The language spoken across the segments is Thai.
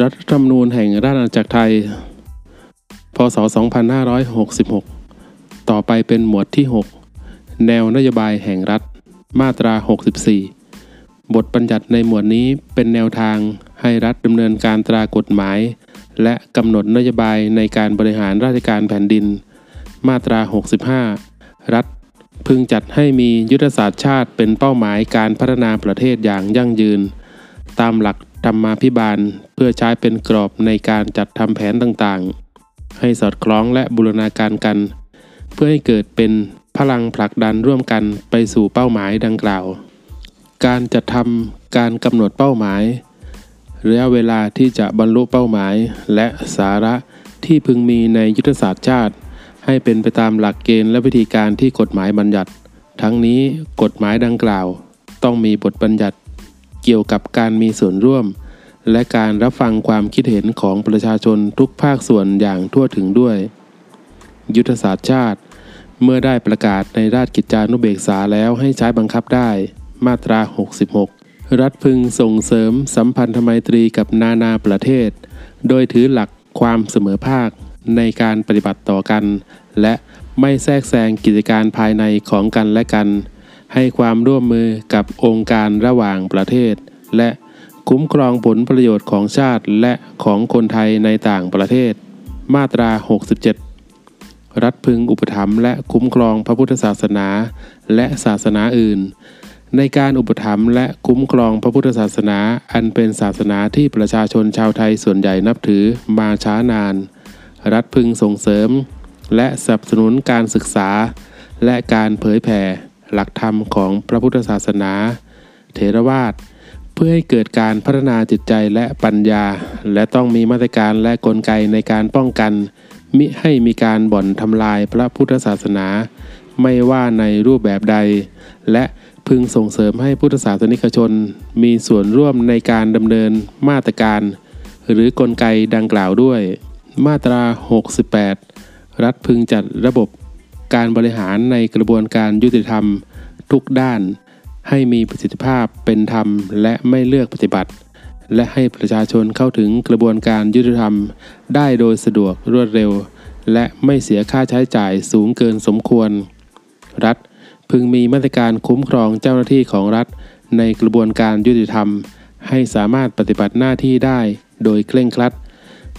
รัฐธรรมนูญแห่งราชอาณาจักรไทย พศ 2566 ต่อไปเป็นหมวดที่ 6 แนวนโยบายแห่งรัฐ มาตรา 64 บทบัญญัติในหมวดนี้เป็นแนวทางให้รัฐดำเนินการตรากฎหมาย และกำหนดนโยบายในการบริหารราชการแผ่นดิน มาตรา 65 รัฐพึงจัดให้มียุทธศาสตร์ชาติเป็นเป้าหมายการพัฒนาประเทศอย่างยั่งยืน ตามหลัก ธรรมาภิบาลเพื่อใช้เป็นกรอบในการจัดทำแผนต่างๆ ให้สอดคล้องและบูรณาการกัน เพื่อให้เกิดเป็นพลังผลักดันร่วมกันไปสู่เป้าหมายดังกล่าว การจัดทำการกำหนดเป้าหมายระยะเวลาที่จะบรรลุเป้าหมาย และสาระที่พึงมีในยุทธศาสตร์ชาติ ให้เป็นไปตามหลักเกณฑ์และวิธีการที่กฎหมายบัญญัติ ทั้งนี้กฎหมายดังกล่าว ต้องมีบทบัญญัติ เกี่ยวกับการมีส่วนร่วม และการรับฟังความคิดเห็นของประชาชนทุกภาคส่วนอย่างทั่วถึงด้วย ยุทธศาสตร์ชาติ เมื่อได้ประกาศในราชกิจจานุเบกษาแล้วให้ใช้บังคับได้ มาตรา 66 รัฐพึงส่งเสริมสัมพันธไมตรีกับนานาประเทศ โดยถือหลักความเสมอภาคในการปฏิบัติต่อกัน และไม่แทรกแซงกิจการภายในของกันและกัน ให้ความร่วมมือกับองค์การระหว่างประเทศ และคุ้มครองผลประโยชน์ของชาติและของคนไทยในต่างประเทศ มาตรา 67 รัฐพึงอุปถัมภ์และคุ้มครองพระพุทธศาสนา และศาสนาอื่น ในการอุปถัมภ์และคุ้มครองพระพุทธศาสนา อันเป็นศาสนาที่ประชาชนชาวไทยส่วนใหญ่นับถือมาช้านาน รัฐพึงส่งเสริม และสนับสนุนการศึกษา และการเผยแผ่ หลักธรรมของพระพุทธศาสนา เถรวาทเพื่อให้เกิดการพัฒนาจิตใจและปัญญา และต้องมีมาตรการและกลไกในการป้องกัน มิให้มีการบ่อนทำลายพระพุทธศาสนา ไม่ว่าในรูปแบบใด และพึงส่งเสริมให้พุทธศาสนิกชน มีส่วนร่วมในการดำเนินมาตรการ หรือกลไกดังกล่าวด้วย มาตรา 68 รัฐพึงจัดระบบ การบริหารในกระบวนการยุติธรรมทุกด้าน ให้มีประสิทธิภาพเป็นธรรมและไม่เลือกปฏิบัติ และให้ประชาชนเข้าถึงกระบวนการยุติธรรม ได้โดยสะดวกรวดเร็ว และไม่เสียค่าใช้จ่ายสูงเกินสมควร รัฐพึงมีมาตรการคุ้มครองเจ้าหน้าที่ของรัฐ ในกระบวนการยุติธรรม ให้สามารถปฏิบัติหน้าที่ได้โดยเคร่งครัด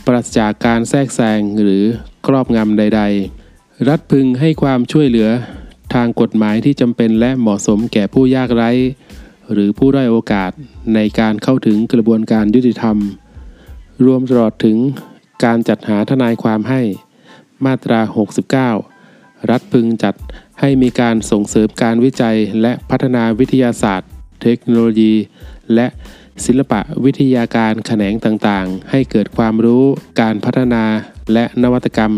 ปราศจากการแทรกแซงหรือครอบงำใด ๆ รัฐพึงให้ความช่วยเหลือทางกฎหมายที่จำเป็นและเหมาะสมแก่ผู้ยากไร้ หรือผู้ด้อยโอกาสในการเข้าถึงกระบวนการยุติธรรม รวมตลอดถึงการจัดหาทนายความให้ มาตรา 69 รัฐพึงจัดให้มีการส่งเสริมการวิจัยและพัฒนาวิทยาศาสตร์ เทคโนโลยี และศิลปะวิทยาการแขนงต่างๆ ให้เกิดความรู้การพัฒนาและนวัตกรรม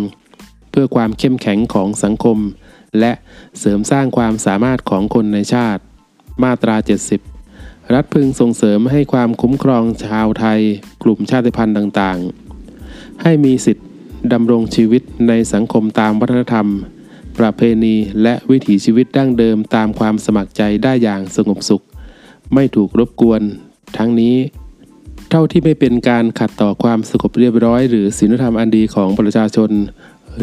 เพื่อความเข้มแข็งของสังคม และเสริมสร้างความสามารถของคนในชาติ มาตรา 70 รัฐพึงส่งเสริมให้ความคุ้มครองชาวไทย กลุ่มชาติพันธุ์ต่างๆ ให้มีสิทธิดำรงชีวิตในสังคมตามวัฒนธรรม ประเพณีและวิถีชีวิตดั้งเดิมตามความสมัครใจได้อย่างสงบสุข ไม่ถูกรบกวน ทั้งนี้เท่าที่ไม่เป็นการขัดต่อความสงบเรียบร้อยหรือศีลธรรมอันดีของประชาชน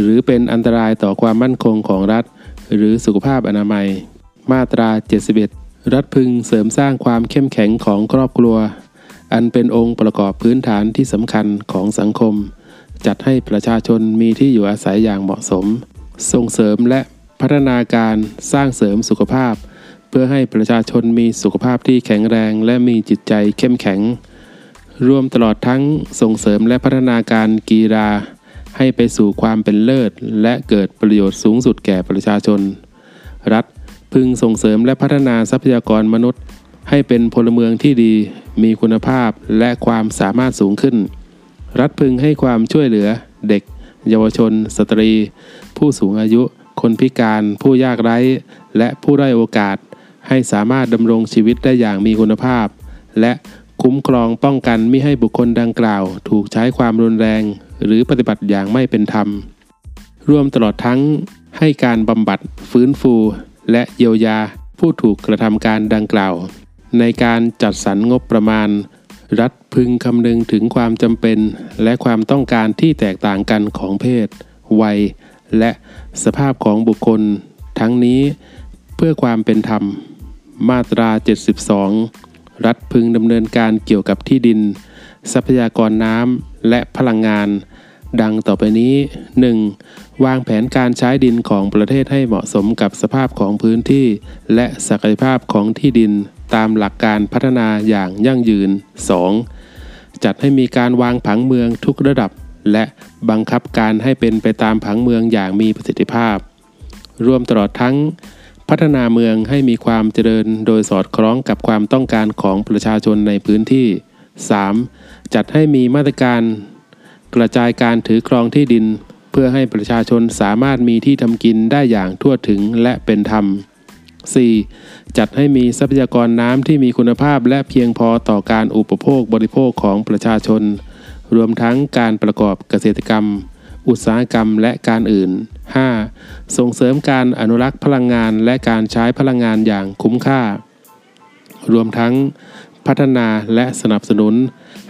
หรือเป็นอันตรายต่อความมั่นคงของรัฐ หรือสุขภาพอนามัย มาตรา 71 รัฐพึงเสริมสร้างความเข้มแข็งของครอบครัว อันเป็นองค์ประกอบพื้นฐานที่สำคัญของสังคม จัดให้ประชาชนมีที่อยู่อาศัยอย่างเหมาะสม ส่งเสริมและพัฒนาการสร้างเสริมสุขภาพ เพื่อให้ประชาชนมีสุขภาพที่แข็งแรงและมีจิตใจเข้มแข็ง รวมตลอดทั้งส่งเสริมและพัฒนาการกีฬา ให้ไปสู่ความเป็นเลิศ และเกิดประโยชน์สูงสุดแก่ประชาชน รัฐพึงส่งเสริมและพัฒนาทรัพยากรมนุษย์ ให้เป็นพลเมืองที่ดี มีคุณภาพและความสามารถสูงขึ้น รัฐพึงให้ความช่วยเหลือ เด็ก เยาวชน สตรี ผู้สูงอายุ คนพิการ ผู้ยากไร้ และผู้ได้อยโอกาส ให้สามารถดำรงชีวิตได้อย่างมีคุณภาพ และ คุ้มครองป้องกันไม่ให้บุคคลดังกล่าว ถูกใช้ความรุนแรง หรือปฏิบัติอย่างไม่เป็นธรรมรวมตลอดทั้งให้การบำบัดฟื้นฟู และเยียวยาผู้ถูกกระทำการดังกล่าว ในการจัดสรรงบประมาณ รัฐพึงคำนึงถึงความจำเป็น และความต้องการที่แตกต่างกันของเพศ วัย และสภาพของบุคคล ทั้งนี้เพื่อความเป็นธรรม มาตรา 72 รัฐพึงดำเนินการเกี่ยวกับที่ดิน ทรัพยากรน้ำและพลังงาน ดังต่อไปนี้ 1. วางแผนการใช้ดินของประเทศให้เหมาะสมกับสภาพของพื้นที่ และศักยภาพของที่ดินตามหลักการพัฒนาอย่างยั่งยืน 2. จัดให้มีการวางผังเมืองทุกระดับ และบังคับการให้เป็นไปตามผังเมืองอย่างมีประสิทธิภาพ รวมตลอดทั้ง พัฒนาเมืองให้มีความเจริญโดยสอดคล้องกับความต้องการของประชาชนในพื้นที่ 3. จัดให้มีมาตรการกระจายการถือครองที่ดิน เพื่อให้ประชาชนสามารถมีที่ทำกินได้อย่างทั่วถึงและเป็นธรรม 4. จัดให้มีทรัพยากรน้ำที่มีคุณภาพและเพียงพอต่อการอุปโภคบริโภคของประชาชน รวมทั้งการประกอบเกษตรกรรม อุตสาหกรรมและการอื่น 5. ส่งเสริมการอนุรักษ์พลังงานและการใช้พลังงานอย่างคุ้มค่า รวมทั้งพัฒนาและสนับสนุน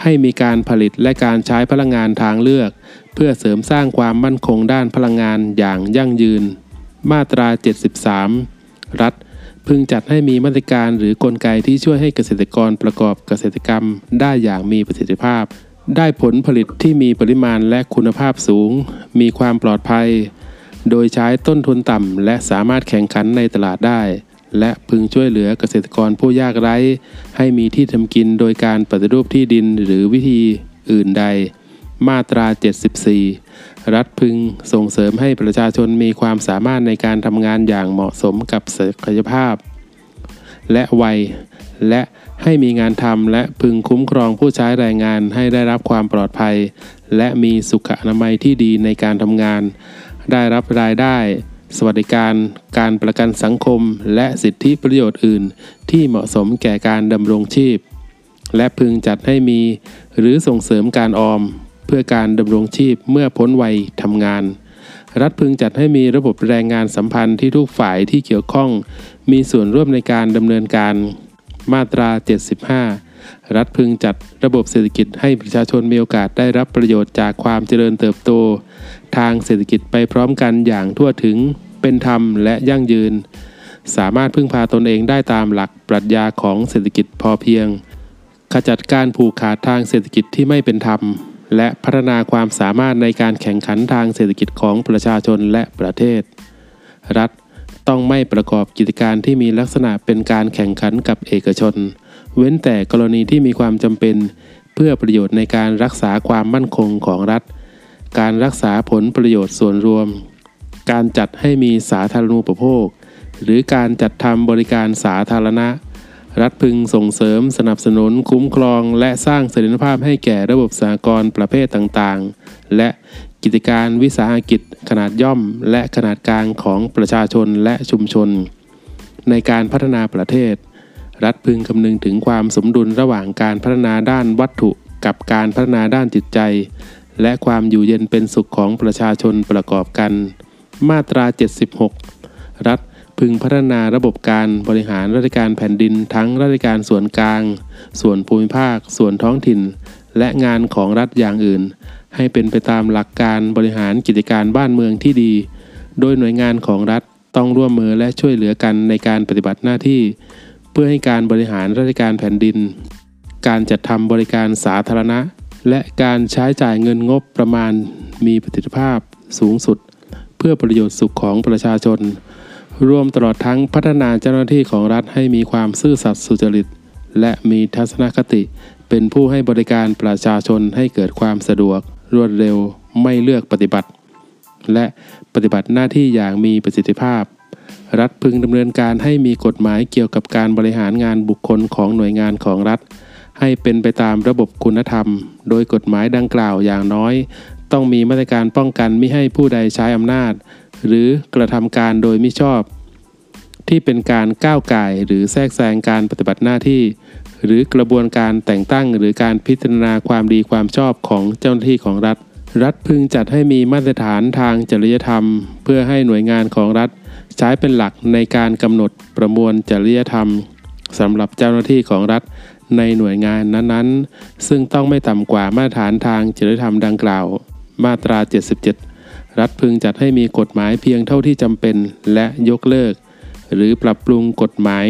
ให้มีการผลิตและการใช้พลังงานทางเลือก เพื่อเสริมสร้างความมั่นคงด้านพลังงานอย่างยั่งยืน มาตรา 73 รัฐพึงจัดให้มีมาตรการหรือกลไกที่ช่วยให้เกษตรกรประกอบเกษตรกรรมได้อย่างมีประสิทธิภาพ ได้ผลผลิตที่มีปริมาณและคุณภาพสูง มีความปลอดภัย โดยใช้ต้นทุนต่ำ และสามารถแข่งขันในตลาดได้ และพึงช่วยเหลือเกษตรกรผู้ยากไร้ ให้มีที่ทำกินโดยการปฏิรูปที่ดินหรือวิธีอื่นใด มาตรา 74 รัฐพึงส่งเสริมให้ประชาชนมีความสามารถในการทำงานอย่างเหมาะสมกับศักยภาพ และวัย และ ให้มีงานทำและพึงคุ้มครองผู้ใช้แรงงานให้ได้รับความปลอดภัย และมีสุขอนามัยที่ดีในการทำงาน ได้รับรายได้ สวัสดิการ การประกันสังคม และสิทธิประโยชน์อื่น ที่เหมาะสมแก่การดำรงชีพ และพึงจัดให้มี หรือส่งเสริมการออม เพื่อการดำรงชีพเมื่อพ้นวัยทำงานรัฐพึงจัดให้มีระบบแรงงานสัมพันธ์ที่ทุกฝ่ายที่เกี่ยวข้อง มีส่วนร่วมในการดำเนินการ มาตรา 75 รัฐพึงจัดระบบเศรษฐกิจให้ประชาชนมีโอกาสได้รับประโยชน์จากความเจริญเติบโต ทางเศรษฐกิจไปพร้อมกันอย่างทั่วถึงเป็นธรรมและยั่งยืน สามารถพึ่งพาตนเองได้ตามหลักปรัชญาของเศรษฐกิจพอเพียง ขจัดการผูกขาดทางเศรษฐกิจที่ไม่เป็นธรรม และพัฒนาความสามารถในการแข่งขันทางเศรษฐกิจของประชาชนและประเทศ รัฐ ต้องไม่ประกอบกิจการที่มีลักษณะเป็นการแข่งขันกับเอกชน เว้นแต่กรณีที่มีความจำเป็น เพื่อประโยชน์ในการรักษาความมั่นคงของรัฐ การรักษาผลประโยชน์ส่วนรวม การจัดให้มีสาธารณูปโภค หรือการจัดทำบริการสาธารณะ รัฐพึงส่งเสริมสนับสนุนคุ้มครอง และสร้างเสถียรภาพให้แก่ระบบสหกรณ์ประเภทต่างๆ และ กิจการวิสาหกิจขนาดย่อมและขนาดกลางของประชาชนและชุมชน ในการพัฒนาประเทศ รัฐพึงคำนึงถึงความสมดุลระหว่างการพัฒนาด้านวัตถุกับการพัฒนาด้านจิตใจ และความอยู่เย็นเป็นสุขของประชาชนประกอบกัน มาตรา 76 รัฐพึงพัฒนาระบบการบริหารราชการแผ่นดินทั้งราชการส่วนกลาง ส่วนภูมิภาค ส่วนท้องถิ่น และงานของรัฐอย่างอื่น ให้เป็นไปตามหลักการบริหารกิจการบ้านเมืองที่ดี โดยหน่วยงานของรัฐต้องร่วมมือและช่วยเหลือกันในการปฏิบัติหน้าที่ เพื่อให้การบริหารราชการแผ่นดิน การจัดทำบริการสาธารณะ และการใช้จ่ายเงินงบประมาณ มีประสิทธิภาพสูงสุด เพื่อประโยชน์สุขของประชาชน รวมตลอดทั้งพัฒนาเจ้าหน้าที่ของรัฐให้มีความซื่อสัตย์สุจริต และมีทัศนคติ เป็นผู้ให้บริการประชาชนให้เกิดความสะดวก รวดเร็วไม่เลือกปฏิบัติ และปฏิบัติหน้าที่อย่างมีประสิทธิภาพ รัฐพึงดำเนินการให้มีกฎหมายเกี่ยวกับการบริหารงานบุคคลของหน่วยงานของรัฐ ให้เป็นไปตามระบบคุณธรรม โดยกฎหมายดังกล่าวอย่างน้อย ต้องมีมาตรการป้องกันไม่ให้ผู้ใดใช้อำนาจ หรือกระทำการโดยมิชอบ ที่เป็นการก้าวไก่หรือแทรกแซงการปฏิบัติหน้าที่ หรือกระบวนการแต่งตั้งหรือการพิจารณาความดีความชอบของเจ้าหน้าที่ของรัฐ รัฐพึงจัดให้มีมาตรฐานทางจริยธรรม เพื่อให้หน่วยงานของรัฐ ใช้เป็นหลักในการกำหนดประมวลจริยธรรมสำหรับเจ้าหน้าที่ของรัฐในหน่วยงานนั้นๆ ซึ่งต้องไม่ต่ำกว่ามาตรฐานทางจริยธรรมดังกล่าว มาตรา 77 รัฐพึงจัดให้มีกฎหมายเพียงเท่าที่จำเป็น และยกเลิก หรือปรับปรุงกฎหมาย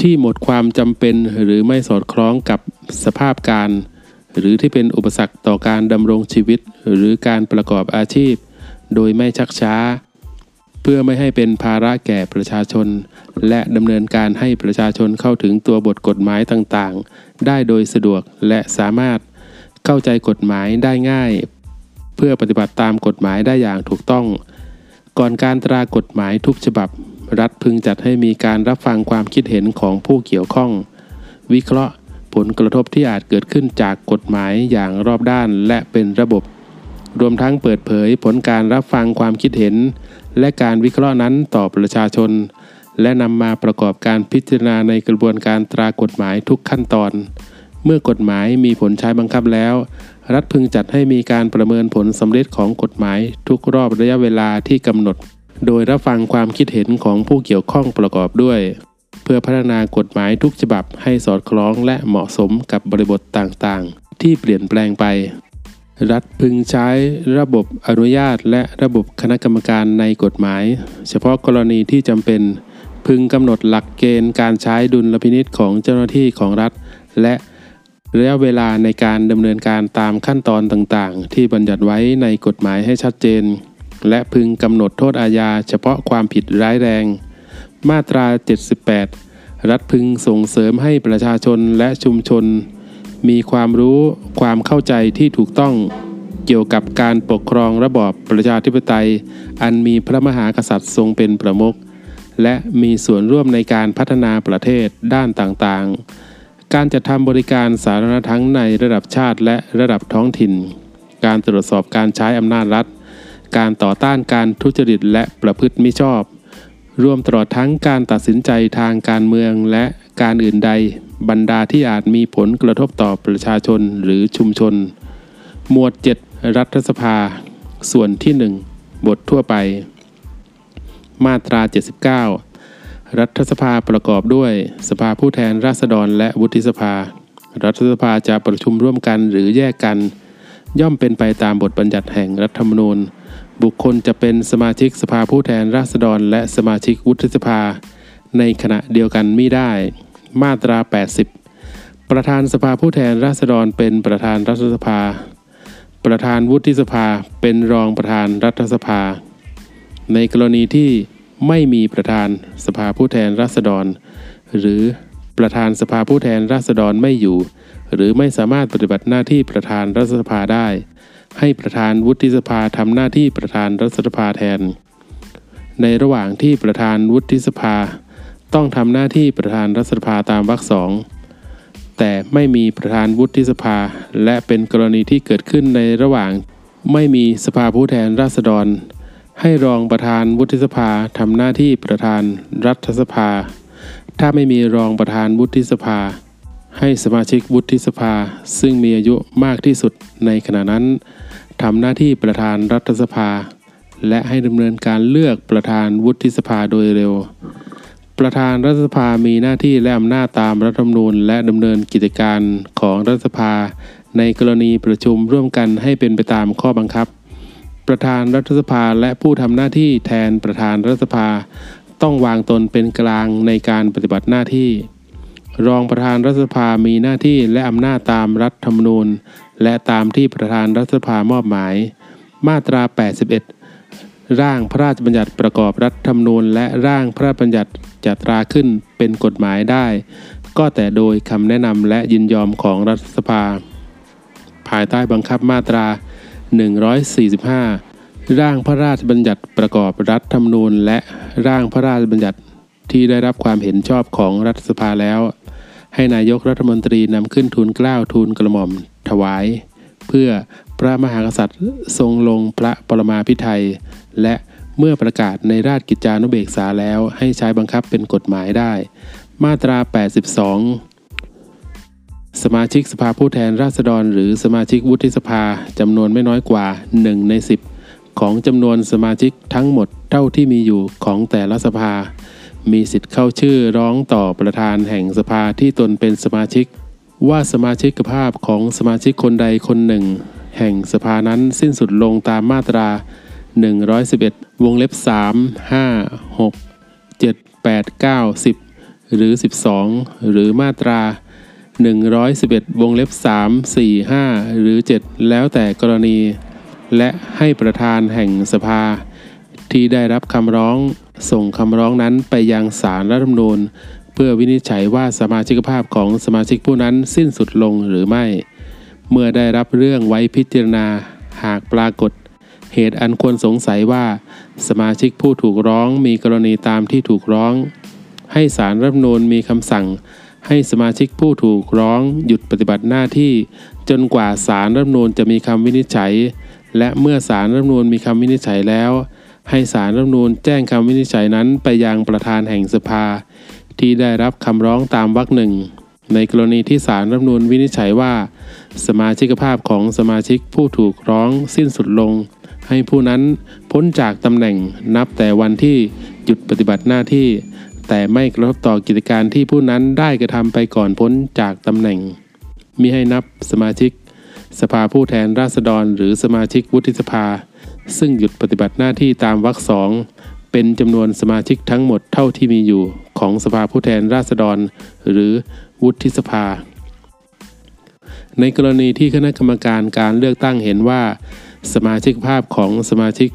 ที่หมดความจำเป็นหรือไม่สอดคล้องกับสภาพการ หรือที่เป็นอุปสรรคต่อการดำรงชีวิต หรือการประกอบอาชีพ โดยไม่ชักช้า เพื่อไม่ให้เป็นภาระแก่ประชาชน และดำเนินการให้ประชาชนเข้าถึงตัวบทกฎหมายต่างๆ ได้โดยสะดวกและสามารถเข้าใจกฎหมายได้ง่าย เพื่อปฏิบัติตามกฎหมายได้อย่างถูกต้อง ก่อนการตรากฎหมายทุกฉบับ รัฐพึงจัดให้มีการรับฟังความคิดเห็นของผู้เกี่ยวข้อง วิเคราะห์ผลกระทบที่อาจเกิดขึ้นจากกฎหมายอย่างรอบด้านและเป็นระบบ รวมทั้งเปิดเผยผลการรับฟังความคิดเห็น และการวิเคราะห์นั้นต่อประชาชน และนำมาประกอบการพิจารณาในกระบวนการตรากฎหมายทุกขั้นตอน เมื่อกฎหมายมีผลใช้บังคับแล้ว รัฐพึงจัดให้มีการประเมินผลสำเร็จของกฎหมายทุกรอบระยะเวลาที่กำหนด โดยรับฟังความคิดเห็นของผู้เกี่ยวข้องประกอบด้วย เพื่อพัฒนากฎหมายทุกฉบับให้สอดคล้องและเหมาะสมกับบริบทต่างๆ ที่เปลี่ยนแปลงไป รัฐพึงใช้ระบบอนุญาตและระบบคณะกรรมการในกฎหมาย เฉพาะกรณีที่จำเป็น พึงกำหนดหลักเกณฑ์การใช้ดุลพินิษของเจ้าหน้าที่ของรัฐ และระยะเวลาในการดำเนินการตามขั้นตอนต่างๆ ที่บัญญัติไว้ในกฎหมายให้ชัดเจน และพึงกำหนดโทษอาญาเฉพาะความผิดร้ายแรง มาตรา 78 รัฐพึงส่งเสริมให้ประชาชนและชุมชน มีความรู้ความเข้าใจที่ถูกต้อง เกี่ยวกับการปกครองระบอบประชาธิปไตย อันมีพระมหากษัตริย์ทรงเป็นประมุขและมีส่วนร่วมในการพัฒนาประเทศด้านต่างๆ การจัดทำบริการสาธารณะทั้งในระดับชาติและระดับท้องถิ่น การตรวจสอบการใช้อำนาจรัฐ การต่อต้านการทุจริตและประพฤติมิชอบ รวมตลอดทั้งการตัดสินใจทางการเมืองและการอื่นใด บรรดาที่อาจมีผลกระทบต่อประชาชนหรือชุมชน หมวด 7 รัฐสภา ส่วนที่ 1 บททั่วไป มาตรา 79 รัฐสภาประกอบด้วยสภาผู้แทนราษฎรและวุฒิสภา รัฐสภาจะประชุมร่วมกันหรือแยกกัน ย่อมเป็นไปตามบทบัญญัติแห่งรัฐธรรมนูญ บุคคลจะเป็นสมาชิกสภาผู้แทนราษฎร และสมาชิกวุฒิสภา ในขณะเดียวกันมิได้ มาตรา 80 ประธานสภาผู้แทนราษฎรเป็นประธานรัฐสภา ประธานวุฒิสภาเป็นรองประธานรัฐสภา ในกรณีที่ไม่มีประธานสภาผู้แทนราษฎร หรือประธานสภาผู้แทนราษฎรไม่อยู่ หรือไม่สามารถปฏิบัติหน้าที่ประธานรัฐสภาได้ ให้ประธานวุฒิสภาทำหน้าที่ประธานรัฐสภาแทน ในระหว่างที่ประธานวุฒิสภา ต้องทำหน้าที่ประธานรัฐสภาตามวรรคสองแต่ไม่มีประธานวุฒิสภา และเป็นกรณีที่เกิดขึ้นในระหว่าง ไม่มีสภาผู้แทนราษฎร ให้รองประธานวุฒิสภาทำหน้าที่ประธานรัฐสภา ถ้าไม่มีรองประธานวุฒิสภา ให้สมาชิกวุฒิสภาซึ่งมีอายุมากที่สุดในขณะนั้นทำหน้าที่ประธานรัฐสภา และให้ดำเนินการเลือกประธานวุฒิสภาโดยเร็ว ประธานรัฐสภามีหน้าที่และอำนาจตามรัฐธรรมนูญ และดำเนินกิจการของรัฐสภา ในกรณีประชุมร่วมกันให้เป็นไปตามข้อบังคับ ประธานรัฐสภาและผู้ทำหน้าที่แทนประธานรัฐสภา ต้องวางตนเป็นกลางในการปฏิบัติหน้าที่ รองประธานรัฐสภามีหน้าที่และอำนาจตามรัฐธรรมนูญ และตามที่ประธานรัฐสภามอบหมาย มาตรา 81 ร่างพระราชบัญญัติประกอบรัฐธรรมนูญ และร่างพระราชบัญญัติจะตราขึ้นเป็นกฎหมายได้ ก็แต่โดยคำแนะนำและยินยอมของรัฐสภา ภายใต้บังคับมาตรา 145 ร่างพระราชบัญญัติประกอบรัฐธรรมนูญ และร่างพระราชบัญญัติที่ได้รับความเห็นชอบของรัฐสภาแล้ว ให้นายกรัฐมนตรีนำขึ้นทูลเกล้าทูลกระหม่อม ถวาย เพื่อพระมหากษัตริย์ทรงลงพระปรมาภิไธยและเมื่อประกาศในราชกิจจานุเบกษาแล้วให้ใช้บังคับเป็นกฎหมายได้ มาตรา 82 สมาชิกสภาผู้แทนราษฎร หรือสมาชิกวุฒิสภาจำนวนไม่น้อยกว่า 1 ใน 10 ของจำนวนสมาชิกทั้งหมดเท่าที่มีอยู่ของแต่ละสภา มีสิทธิ์เข้าชื่อร้องต่อประธานแห่งสภาที่ตนเป็นสมาชิก ว่าสมาชิกภาพของสมาชิกคนใดคนหนึ่ง แห่งสภานั้นสิ้นสุดลงตามมาตรา 111 วงเล็บ 3 5 6 7 8 9 10 หรือ 12 หรือมาตรา 111 วงเล็บ 3 4 5 หรือ 7 แล้วแต่กรณี และให้ประธานแห่งสภา ที่ได้รับคำร้อง ส่งคำร้องนั้นไปยังศาลรัฐธรรมนูญ เพื่อวินิจฉัยว่าสมาชิกภาพของสมาชิกผู้นั้นสิ้นสุดลงหรือไม่ เมื่อได้รับเรื่องไว้พิจารณาหากปรากฏ เหตุอันควรสงสัยว่า สมาชิกผู้ถูกร้องมีกรณีตามที่ถูกร้อง ให้ศาลรัฐธรรมนูญมีคำสั่งให้สมาชิกผู้ถูกร้องหยุดปฏิบัติหน้าที่ จนกว่าศาลรัฐมนูญจะมีคำวินิจฉัย และเมื่อศาลรัฐมนูญมีคำวินิจฉัยแล้ว ให้ศาลรัฐมนูญแจ้งคำวินิจฉัยนั้นไปยังประธานแห่งสภา ที่ได้รับคำร้องตามวรรคหนึ่งในกรณีที่ศาลรัฐมนูญวินิจฉัยว่า สมาชิกภาพของสมาชิกผู้ถูกร้องสิ้นสุดลง ให้ผู้นั้นพ้นจากตำแหน่งนับแต่วันที่หยุดปฏิบัติหน้าที่ แต่ไม่กระทบต่อกิจการที่ผู้นั้นได้กระทำไปก่อนพ้นจากตำแหน่งมิให้นับสมาชิก สภาผู้แทนราษฎรหรือสมาชิกวุฒิสภา ซึ่งหยุดปฏิบัติหน้าที่ตามวรรคสองเป็นจำนวนสมาชิกทั้งหมดเท่าที่มีอยู่ของสภาผู้แทนราษฎร หรือวุฒิสภา ในกรณีที่คณะกรรมการการเลือกตั้งเห็นว่า สมาชิกภาพของสมาชิก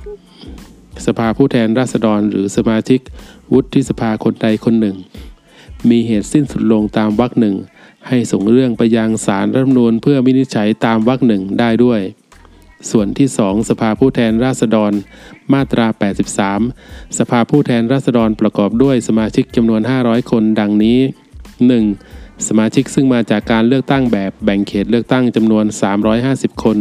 สภาผู้แทนราษฎร หรือสมาชิก วุฒิสภาคนใดคนหนึ่ง มีเหตุสิ้นสุดลงตามวรรคหนึ่งให้ส่งเรื่องไปยังศาลรัฐธรรมนูญเพื่อวินิจฉัยตามวรรคหนึ่งได้ด้วย ส่วนที่ 2 สภาผู้แทนราษฎร มาตรา 83 สภาผู้แทนราษฎรประกอบด้วยสมาชิกจำนวน 500 คนดังนี้ 1. สมาชิกซึ่งมาจากการเลือกตั้งแบบแบ่งเขตเลือกตั้งจำนวน 350 คน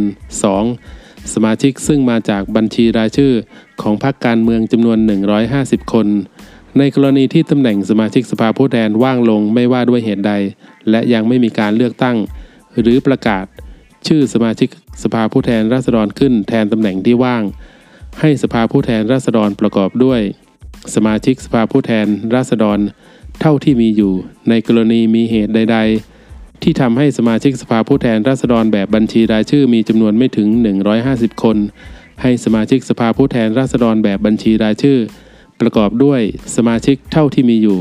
2. สมาชิกซึ่งมาจากบัญชีรายชื่อของพรรคการเมืองจำนวน 150 คน ในกรณีที่ตำแหน่งสมาชิกสภาผู้แทนว่างลงไม่ว่าด้วยเหตุใด และยังไม่มีการเลือกตั้ง หรือประกาศชื่อสมาชิก สภาผู้แทนราษฎรขึ้นแทนตำแหน่งที่ว่าง ให้สภาผู้แทนราษฎรประกอบด้วย สมาชิกสภาผู้แทนราษฎร เท่าที่มีอยู่ ในกรณีมีเหตุใด ๆ ที่ทำให้สมาชิกสภาผู้แทนราษฎรแบบบัญชีรายชื่อมีจำนวนไม่ถึง 150 คน ให้สมาชิกสภาผู้แทนราษฎรแบบบัญชีรายชื่อ ประกอบด้วยสมาชิกเท่าที่มีอยู่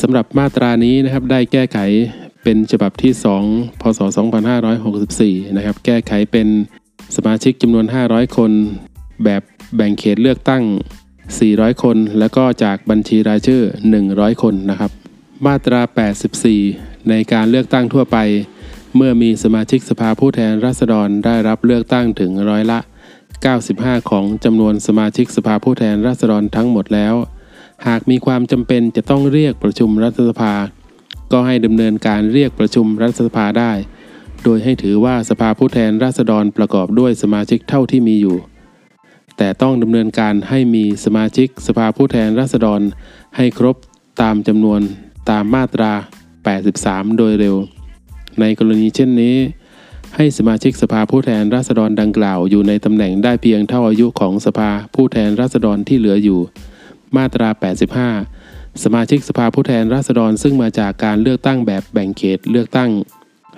สำหรับมาตรานี้นะครับได้แก้ไข เป็นฉบับที่ 2 พศ 2564 นะครับ แก้ไขเป็นสมาชิกจำนวน 500 คน แบบแบ่งเขตเลือกตั้ง 400 คน แล้วก็จากบัญชีรายชื่อ 100 คนนะครับ มาตรา 84 ในการเลือกตั้งทั่วไป เมื่อมีสมาชิกสภาผู้แทนราษฎรได้รับเลือกตั้งถึงร้อยละ 95 ของจำนวนสมาชิกสภาผู้แทนราษฎรทั้งหมดแล้ว หากมีความจำเป็นจะต้องเรียกประชุมรัฐสภา ก็ให้ดำเนินการเรียกประชุมรัฐสภาได้ โดยให้ถือว่าสภาผู้แทนราษฎรประกอบด้วยสมาชิกเท่าที่มีอยู่ แต่ต้องดำเนินการให้มีสมาชิกสภาผู้แทนราษฎร ให้ครบตามจำนวนตามมาตรา 83 โดยเร็ว ในกรณีเช่นนี้ ให้สมาชิกสภาผู้แทนราษฎรดังกล่าวอยู่ในตำแหน่งได้เพียงเท่าอายุของสภาผู้แทนราษฎรที่เหลืออยู่ มาตรา 85 สมาชิกสภาผู้แทนราษฎรซึ่งมาจากการเลือกตั้งแบบแบ่งเขตเลือกตั้ง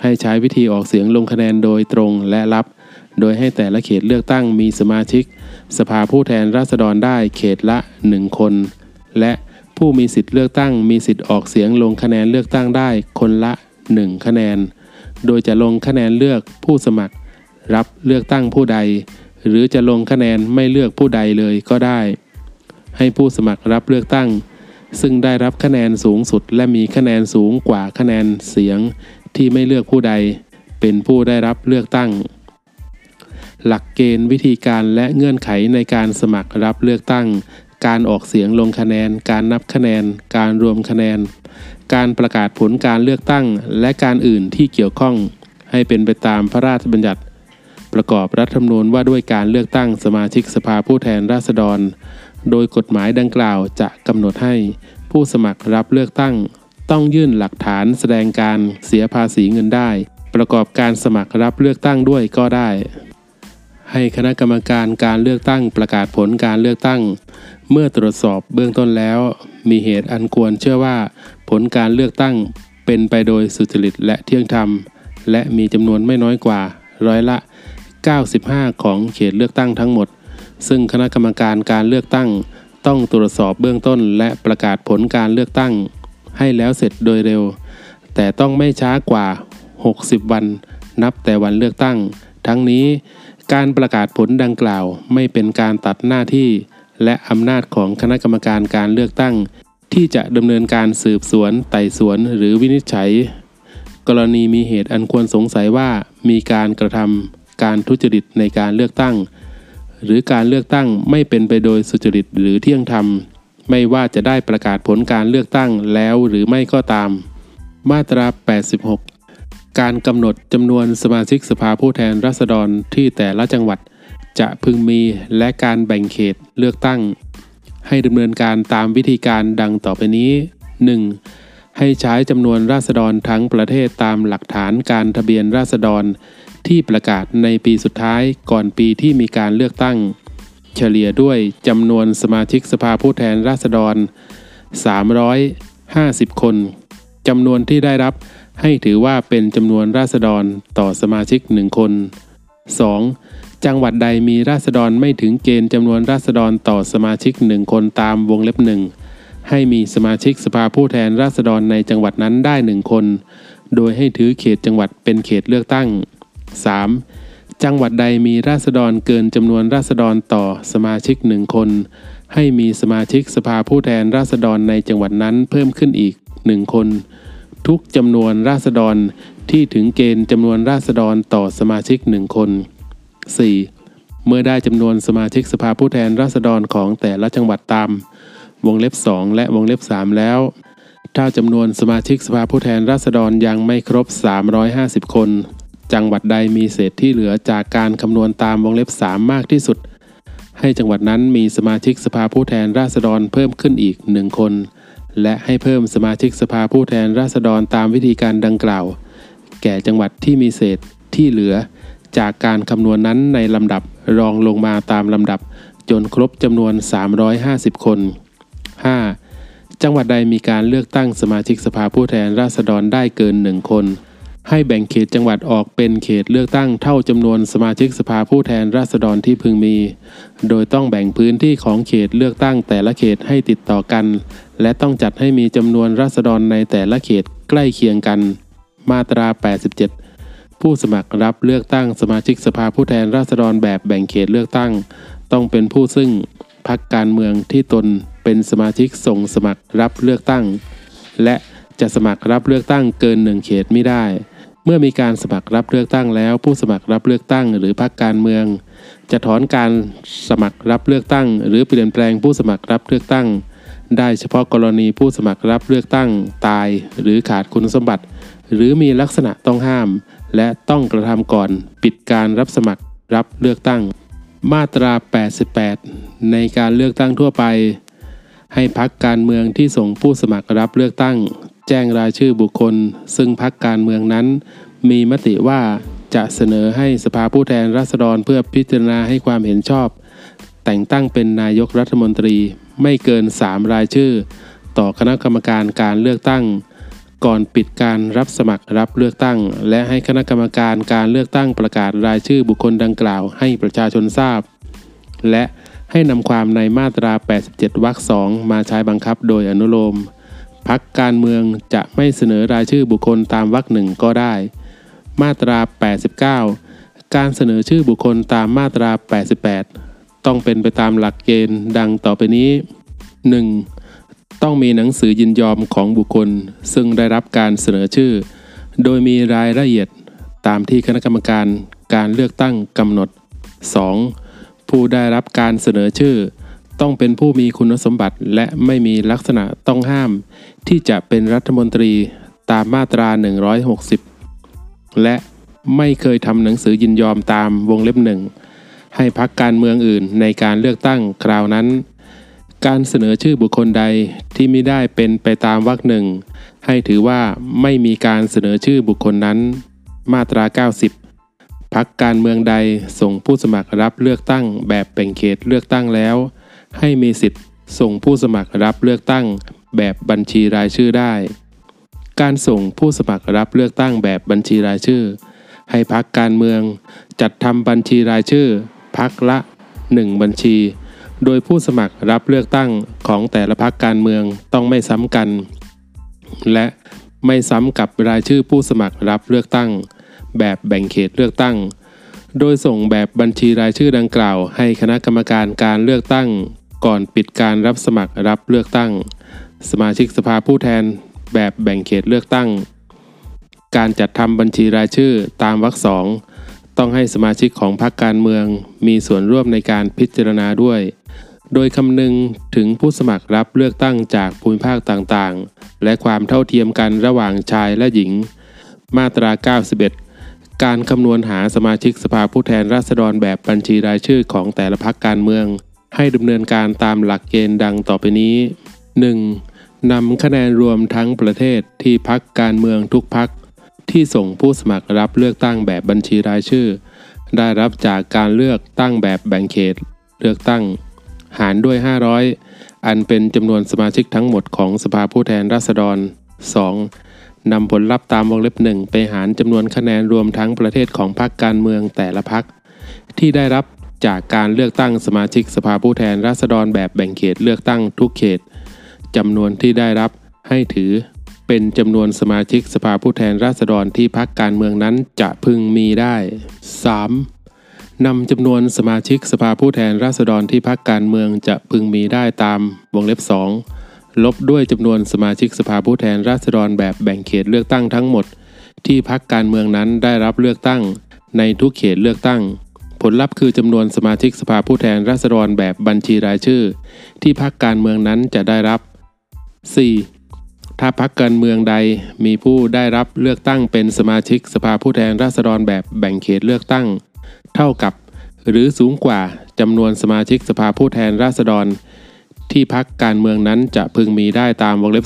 ให้ใช้วิธีออกเสียงลงคะแนนโดยตรงและลับ โดยให้แต่ละเขตเลือกตั้งมีสมาชิก สภาผู้แทนราษฎรได้เขตละ 1 คน และผู้มีสิทธิ์เลือกตั้งมีสิทธิ์ออกเสียงลงคะแนนเลือกตั้งได้คนละ 1 คะแนน โดยจะลงคะแนนเลือกผู้สมัคร รับเลือกตั้งผู้ใด หรือจะลงคะแนนไม่เลือกผู้ใดเลยก็ได้ ให้ผู้สมัครรับเลือกตั้ง ซึ่งได้รับคะแนนสูงสุด และมีคะแนนสูงกว่าคะแนนเสียงที่ไม่เลือกผู้ใด เป็นผู้ได้รับเลือกตั้ง หลักเกณฑ์วิธีการและเงื่อนไขในการสมัครรับเลือกตั้ง การออกเสียงลงคะแนน การนับคะแนน การรวมคะแนน การประกาศผลการเลือกตั้ง และการอื่นที่เกี่ยวข้อง ให้เป็นไปตามพระราชบัญญัติ ประกอบรัฐธรรมนูญว่าด้วยการเลือกตั้งสมาชิกสภาผู้แทนราษฎร โดยกฎหมายดังกล่าวจะกำหนดให้ผู้สมัครรับเลือกตั้ง ต้องยื่นหลักฐานแสดงการเสียภาษีเงินได้ ประกอบการสมัครรับเลือกตั้งด้วยก็ได้ ให้คณะกรรมการการเลือกตั้งประกาศผลการเลือกตั้ง เมื่อตรวจสอบเบื้องต้นแล้ว มีเหตุอันควรเชื่อว่า ผลการเลือกตั้งเป็นไปโดยสุจริตและเที่ยงธรรม และมีจำนวนไม่น้อยกว่าร้อยละ 95 ของเขตเลือกตั้งทั้งหมด ซึ่งคณะกรรมการการเลือกตั้ง ต้องตรวจสอบเบื้องต้น และประกาศผลการเลือกตั้ง ให้แล้วเสร็จโดยเร็ว แต่ต้องไม่ช้ากว่า 60 วัน นับแต่วันเลือกตั้ง ทั้งนี้การประกาศผลดังกล่าวไม่เป็นการตัดหน้าที่ และอำนาจของคณะกรรมการการเลือกตั้ง ที่จะดำเนินการสืบสวน ไต่สวนหรือวินิจฉัย กรณีมีเหตุอันควรสงสัยว่ามีการกระทำการทุจริตในการเลือกตั้ง หรือการเลือกตั้งไม่เป็นไปโดยสุจริตหรือเที่ยงธรรม ไม่ว่าจะได้ประกาศผลการเลือกตั้งแล้วหรือไม่ก็ตาม มาตรา 86 การกำหนดจำนวนสมาชิกสภาผู้แทนราษฎรที่แต่ละจังหวัด จะพึงมีและการแบ่งเขตเลือกตั้ง ให้ดำเนินการตามวิธีการดังต่อไปนี้ 1. ให้ใช้จำนวนราษฎรทั้งประเทศตามหลักฐานการทะเบียนราษฎร ที่ประกาศในปีสุดท้ายก่อนปีที่มีการเลือกตั้ง เฉลี่ยด้วยจำนวนสมาชิกสภาผู้แทนราษฎร 350 คนจำนวนที่ได้รับให้ถือว่าเป็นจำนวนราษฎรต่อสมาชิก 1 คน 2. จังหวัดใดมีราษฎรไม่ถึงเกณฑ์จำนวนราษฎรต่อสมาชิก 1 คนตามวงเล็บหนึ่งให้มีสมาชิกสภาผู้แทนราษฎรในจังหวัดนั้นได้ 1 คน โดยให้ถือเขตจังหวัดเป็นเขตเลือกตั้ง 3. จังหวัดใดมีราษฎรเกินจำนวนราษฎรต่อสมาชิก1คน ให้มีสมาชิกสภาผู้แทนราษฎรในจังหวัดนั้นเพิ่มขึ้นอีก1คน ทุกจำนวนราษฎรที่ถึงเกณฑ์จำนวนราษฎรต่อสมาชิก1คน 4. เมื่อได้จำนวนสมาชิกสภาผู้แทนราษฎรของแต่ละจังหวัดตาม วงเล็บ 2 และวงเล็บ 3 แล้ว ถ้าจำนวนสมาชิกสภาผู้แทนราษฎรยังไม่ครบ 350 คน จังหวัดใดมีเศษที่เหลือจากการคำนวณตามวงเล็บ 3 มากที่สุด ให้จังหวัดนั้นมีสมาชิกสภาผู้แทนราษฎรเพิ่มขึ้นอีก 1 คน และให้เพิ่มสมาชิกสภาผู้แทนราษฎรตามวิธีการดังกล่าว แก่จังหวัดที่มีเศษที่เหลือ จากการคำนวณนั้นในลำดับรองลงมาตามลำดับ จนครบจำนวน 350 คน 5. จังหวัดใดมีการเลือกตั้งสมาชิกสภาผู้แทนราษฎรได้เกิน 1 คน ให้แบ่งเขตจังหวัดออกเป็นเขตเลือกตั้งเท่าจำนวนสมาชิกสภาผู้แทนราษฎรที่พึงมี โดยต้องแบ่งพื้นที่ของเขตเลือกตั้งแต่ละเขตให้ติดต่อกัน และต้องจัดให้มีจำนวนราษฎรในแต่ละเขตใกล้เคียงกัน มาตรา 87 ผู้สมัครรับเลือกตั้งสมาชิกสภาผู้แทนราษฎรแบบแบ่งเขตเลือกตั้ง ต้องเป็นผู้ซึ่งพักการเมืองที่ตนเป็นสมาชิกส่งสมัครรับเลือกตั้ง และจะสมัครรับเลือกตั้งเกินหนึ่งเขตไม่ได้ เมื่อมีการสมัครรับเลือกตั้งแล้ว ผู้สมัครรับเลือกตั้งหรือพรรคการเมือง จะถอนการสมัครรับเลือกตั้ง หรือเปลี่ยนแปลงผู้สมัครรับเลือกตั้ง ได้เฉพาะกรณีผู้สมัครรับเลือกตั้ง ตาย หรือขาดคุณสมบัติ หรือมีลักษณะต้องห้าม และต้องกระทำก่อนปิดการรับสมัครรับเลือกตั้ง มาตรา 88 ในการเลือกตั้งทั่วไป ให้พักการเมืองที่ส่งผู้สมัครรับเลือกตั้ง แจ้งรายชื่อบุคคล ซึ่งพักการเมืองนั้น มีมติว่าจะเสนอให้สภาผู้แทนราษฎรเพื่อพิจารณาให้ความเห็นชอบ แต่งตั้งเป็นนายกรัฐมนตรีไม่เกิน 3 รายชื่อ ต่อคณะกรรมการการเลือกตั้ง ก่อนปิดการรับสมัครรับเลือกตั้ง และให้คณะกรรมการการเลือกตั้งประกาศรายชื่อบุคคลดังกล่าวให้ประชาชนทราบ และ ให้นำความในมาตรา 87 วรรคสองมาใช้บังคับโดยอนุโลม พักการเมืองจะไม่เสนอรายชื่อบุคคลตามวรรคหนึ่งก็ได้ มาตรา 89 การเสนอชื่อบุคคลตามมาตรา 88 ต้องเป็นไปตามหลักเกณฑ์ดังต่อไปนี้ 1. ต้องมีหนังสือยินยอมของบุคคล ซึ่งได้รับการเสนอชื่อ โดยมีรายละเอียดตามที่คณะกรรมการการเลือกตั้งกำหนด 2. ผู้ได้รับการเสนอชื่อ ต้องเป็นผู้มีคุณสมบัติและไม่มีลักษณะต้องห้าม ที่จะเป็นรัฐมนตรีตามมาตรา 160 และไม่เคยทำหนังสือยินยอมตามวงเล็บหนึ่งให้พักการเมืองอื่นในการเลือกตั้งคราวนั้น การเสนอชื่อบุคคลใดที่ไม่ได้เป็นไปตามวรรคหนึ่งให้ถือว่าไม่มีการเสนอชื่อบุคคลนั้น มาตรา 90 พักการเมืองใดส่งผู้สมัครรับเลือกตั้งแบบแบ่งเขตเลือกตั้งแล้ว ให้มีสิทธิ์ส่งผู้สมัครรับเลือกตั้งแบบบัญชีรายชื่อได้ การส่งผู้สมัครรับเลือกตั้งแบบบัญชีรายชื่อ ให้พักการเมือง จัดทำบัญชีรายชื่อ พักละ 1 บัญชี โดยผู้สมัครรับเลือกตั้งของแต่ละพักการเมืองต้องไม่ซ้ำกัน และไม่ซ้ำกับรายชื่อผู้สมัครรับเลือกตั้ง แบบแบ่งเขตเลือกตั้ง โดยส่งแบบบัญชีรายชื่อดังกล่าว ให้คณะกรรมการการเลือกตั้ง ก่อนปิดการรับสมัครรับเลือกตั้ง สมาชิกสภาผู้แทน แบบแบ่งเขตเลือกตั้ง การจัดทำบัญชีรายชื่อตามวรรคสองต้องให้สมาชิกของพรรคการเมือง มีส่วนร่วมในการพิจารณาด้วย โดยคำนึงถึงผู้สมัครรับเลือกตั้งจากภูมิภาคต่างๆ และความเท่าเทียมกันระหว่างชายและหญิง มาตรา 91 การคำนวณหาสมาชิกสภาผู้แทนราษฎรแบบบัญชีรายชื่อของแต่ละพรรคการเมือง ให้ดำเนินการตามหลักเกณฑ์ดังต่อไปนี้ 1. นำคะแนนรวมทั้งประเทศที่พักการเมืองทุกพักที่ส่งผู้สมัครรับเลือกตั้งแบบบัญชีรายชื่อ ได้รับจากการเลือกตั้งแบบแบ่งเขต เลือกตั้ง หารด้วย 500 อันเป็นจำนวนสมาชิกทั้งหมดของสภาผู้แทนราษฎร 2. นำผลลัพธ์ตามวงเล็บหนึ่งไปหารจำนวนคะแนนรวมทั้งประเทศของพรรคการเมืองแต่ละพรรคที่ได้รับจากการเลือกตั้งสมาชิกสภาผู้แทนราษฎรแบบแบ่งเขตเลือกตั้งทุกเขตจำนวนที่ได้รับให้ถือเป็นจำนวนสมาชิกสภาผู้แทนราษฎรที่พักการเมืองนั้นจะพึงมีได้ 3. นำจำนวนสมาชิกสภาผู้แทนราษฎรที่พักการเมืองจะพึงมีได้ตามวงเล็บ2 ลบด้วยจำนวนสมาชิกสภาผู้แทนราษฎรแบบแบ่งเขตเลือกตั้งทั้งหมด ที่พักการเมืองนั้นได้รับเลือกตั้ง ในทุกเขตเลือกตั้ง ผลลัพธ์คือจำนวนสมาชิกสภาผู้แทนราษฎรแบบบัญชีรายชื่อ ที่พักการเมืองนั้นจะได้รับ 4. ถ้าพักการเมืองใดมีผู้ได้รับเลือกตั้งเป็นสมาชิกสภาผู้แทนราษฎรแบบแบ่งเขตเลือกตั้ง เท่ากับ หรือสูงกว่าจำนวนสมาชิกสภาผู้แทนราษฎร ที่พักการเมืองนั้นจะพึงมีได้ตามวงเล็บ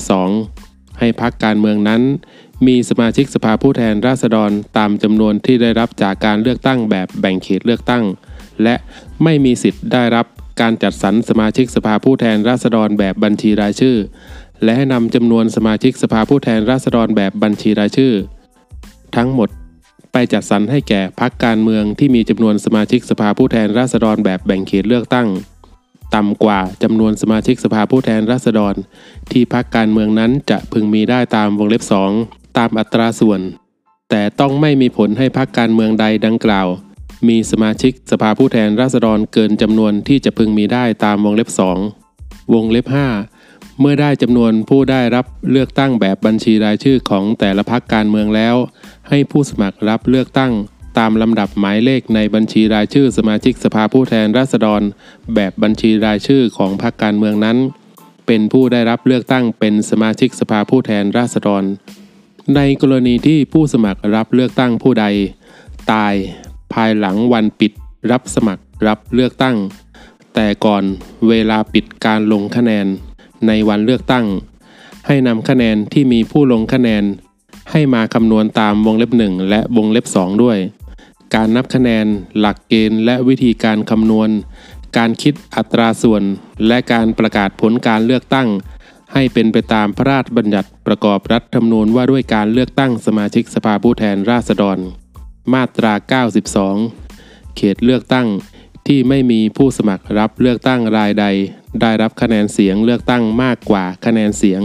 2 ให้พักการเมืองนั้น มีสมาชิกสภาผู้แทนราษฎรตามจำนวนที่ได้รับจากการเลือกตั้งแบบแบ่งเขตเลือกตั้ง และไม่มีสิทธิ์ได้รับการจัดสรรสมาชิกสภาผู้แทนราษฎรแบบบัญชีรายชื่อ และให้นำจำนวนสมาชิกสภาผู้แทนราษฎรแบบบัญชีรายชื่อ ทั้งหมดไปจัดสรรให้แก่พรรคการเมืองที่มีจำนวนสมาชิกสภาผู้แทนราษฎรแบบแบ่งเขตเลือกตั้ง ต่ำกว่าจำนวนสมาชิกสภาผู้แทนราษฎร ที่พรรคการเมืองนั้นจะพึงมีได้ตามวงเล็บ 2 ตามอัตราส่วน แต่ต้องไม่มีผลให้พรรคการเมืองใดดังกล่าว มีสมาชิกสภาผู้แทนราษฎรเกินจำนวนที่จะพึงมีได้ตามวงเล็บ 2 วงเล็บ 5 เมื่อได้จำนวนผู้ได้รับเลือกตั้งแบบบัญชีรายชื่อของแต่ละพรรคการเมืองแล้ว ให้ผู้สมัครรับเลือกตั้ง ตามลำดับหมายเลขในบัญชีรายชื่อสมาชิกสภาผู้แทนราษฎร แบบบัญชีรายชื่อของพรรคการเมืองนั้น เป็นผู้ได้รับเลือกตั้งเป็นสมาชิกสภาผู้แทนราษฎร ในกรณีที่ผู้สมัครรับเลือกตั้งผู้ใด ตาย ภายหลังวันปิด รับสมัครรับเลือกตั้ง แต่ก่อนเวลาปิดการลงคะแนน ในวันเลือกตั้ง ให้นำคะแนนที่มีผู้ลงคะแนน ให้มาคำนวณตามวงเล็บ 1 และวงเล็บ 2 ด้วย การนับคะแนน หลักเกณฑ์ และวิธีการคำนวณ การคิดอัตราส่วน และการประกาศผลการเลือกตั้ง ให้เป็นไปตามพระราชบัญญัติประกอบรัฐธรรมนูญว่าด้วยการเลือกตั้งสมาชิกสภาผู้แทนราษฎร มาตรา 92 เขตเลือกตั้งที่ไม่มีผู้สมัครรับเลือกตั้งรายใด ได้รับคะแนนเสียงเลือกตั้งมากกว่าคะแนนเสียง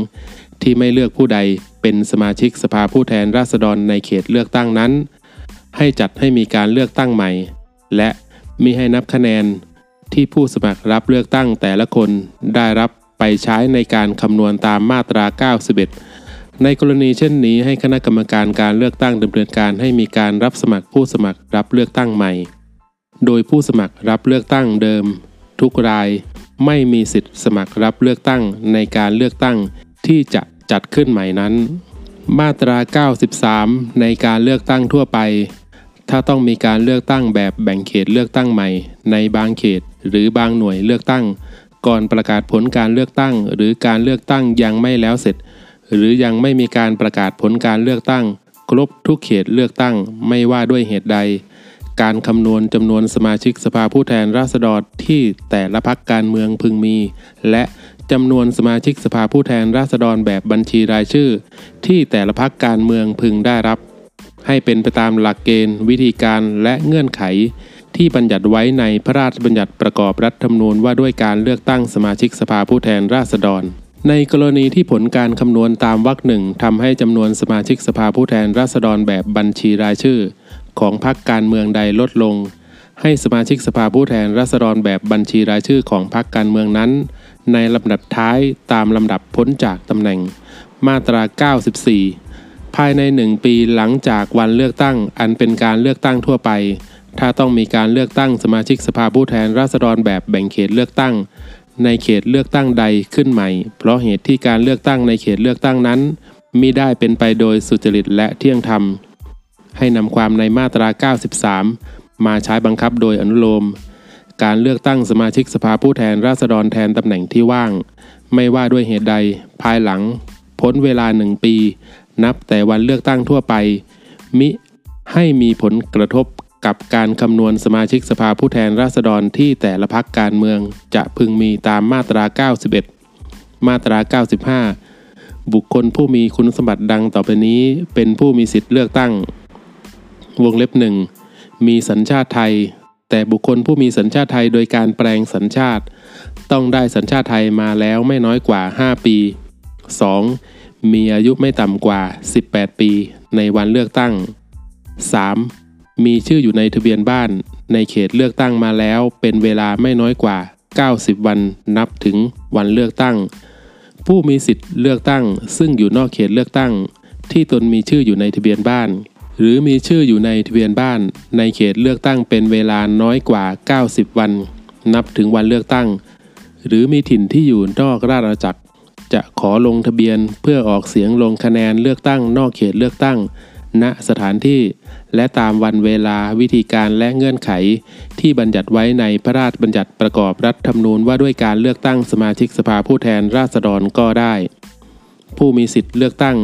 ที่ไม่เลือกผู้ใดเป็นสมาชิกสภาผู้แทนราษฎรในเขตเลือกตั้งนั้น ให้จัดให้มีการเลือกตั้งใหม่ และมิให้นับคะแนนที่ผู้สมัครรับเลือกตั้งแต่ละคนได้รับไปใช้ในการคำนวณตามมาตรา 91 ในกรณีเช่นนี้ให้คณะกรรมการการเลือกตั้งดำเนินการให้มีการรับสมัครผู้สมัครรับเลือกตั้งใหม่ โดยผู้สมัครรับเลือกตั้งเดิม ทุกรายไม่มีสิทธิ์สมัครรับเลือกตั้งในการเลือกตั้งที่จะจัดขึ้นใหม่นั้น มาตรา 93 ในการเลือกตั้งทั่วไป ถ้าต้องมีการเลือกตั้งแบบแบ่งเขตเลือกตั้งใหม่ ในบางเขต หรือบางหน่วยเลือกตั้ง ก่อนประกาศผลการเลือกตั้ง หรือการเลือกตั้งยังไม่แล้วเสร็จ หรือยังไม่มีการประกาศผลการเลือกตั้ง ครบทุกเขตเลือกตั้งไม่ว่าด้วยเหตุใด การคำนวณจำนวนสมาชิกสภาผู้แทนราษฎรที่แต่ละพักการเมืองพึงมี และจำนวนสมาชิกสภาผู้แทนราษฎรแบบบัญชีรายชื่อ ที่แต่ละพักการเมืองพึงได้รับ ให้เป็นไปตามหลักเกณฑ์ วิธีการและเงื่อนไข ที่บัญญัติไว้ในพระราชบัญญัติประกอบรัฐธรรมนูญว่าด้วยการเลือกตั้งสมาชิกสภาผู้แทนราษฎร ในกรณีที่ผลการคำนวณตามวรรคหนึ่งทำให้จำนวนสมาชิกสภาผู้แทนราษฎรแบบบัญชีรายชื่อ ของพรรคการเมืองใดลดลง ให้สมาชิกสภาผู้แทนราษฎรแบบบัญชีรายชื่อของพรรคการเมืองนั้น ในลำดับท้ายตามลำดับพ้นจากตำแหน่ง มาตรา 94 ภายในหนึ่งปีหลังจากวันเลือกตั้ง อันเป็นการเลือกตั้งทั่วไป ถ้าต้องมีการเลือกตั้งสมาชิกสภาผู้แทนราษฎรแบบแบ่งเขตเลือกตั้ง ในเขตเลือกตั้งใดขึ้นใหม่ เพราะเหตุที่การเลือกตั้งในเขตเลือกตั้งนั้นมิได้เป็นไปโดยสุจริตและเที่ยงธรรม ให้นำความในมาตรา 93 มาใช้บังคับโดยอนุโลม การเลือกตั้งสมาชิกสภาผู้แทนราษฎรแทนตำแหน่งที่ว่าง ไม่ว่าด้วยเหตุใด ภายหลัง พ้นเวลาหนึ่งปี นับแต่วันเลือกตั้งทั่วไป มิให้มีผลกระทบกับการคำนวณสมาชิกสภาผู้แทนราษฎรที่แต่ละพักการเมืองจะพึงมีตามมาตรา 91 มาตรา 95 บุคคลผู้มีคุณสมบัติดังต่อไปนี้เป็นผู้มีสิทธิ์เลือกตั้ง วงเล็บหนึ่งมีสัญชาติไทย แต่บุคคลผู้มีสัญชาติไทยโดยการแปลงสัญชาติ ต้องได้สัญชาติไทยมาแล้วไม่น้อยกว่า 5 ปี 2. มีอายุไม่ต่ำกว่า 18 ปีในวันเลือกตั้ง 3. มีชื่ออยู่ในทะเบียนบ้านในเขตเลือกตั้งมาแล้วเป็นเวลาไม่น้อยกว่า 90 วันนับถึงวันเลือกตั้ง ผู้มีสิทธิ์เลือกตั้ง ซึ่งอยู่นอกเขตเลือกตั้ง ที่ตนมีชื่ออยู่ในทะเบียนบ้าน หรือมีชื่ออยู่ในทะเบียนบ้าน ในเขตเลือกตั้งเป็นเวลาน้อยกว่า 90 วัน นับถึงวันเลือกตั้ง หรือมีถิ่นที่อยู่นอกราชอาณาจักร จะขอลงทะเบียนเพื่อออกเสียงลงคะแนนเลือกตั้งนอกเขตเลือกตั้ง ณสถานที่ และตามวันเวลาวิธีการและเงื่อนไข ที่บัญญัติไว้ในพระราชบัญญัติประกอบรัฐธรรมนูญว่าด้วยการเลือกตั้งสมาชิกสภาผู้แทนราษฎรก็ได้ ผู้มีสิทธิ์เลือกตั้ง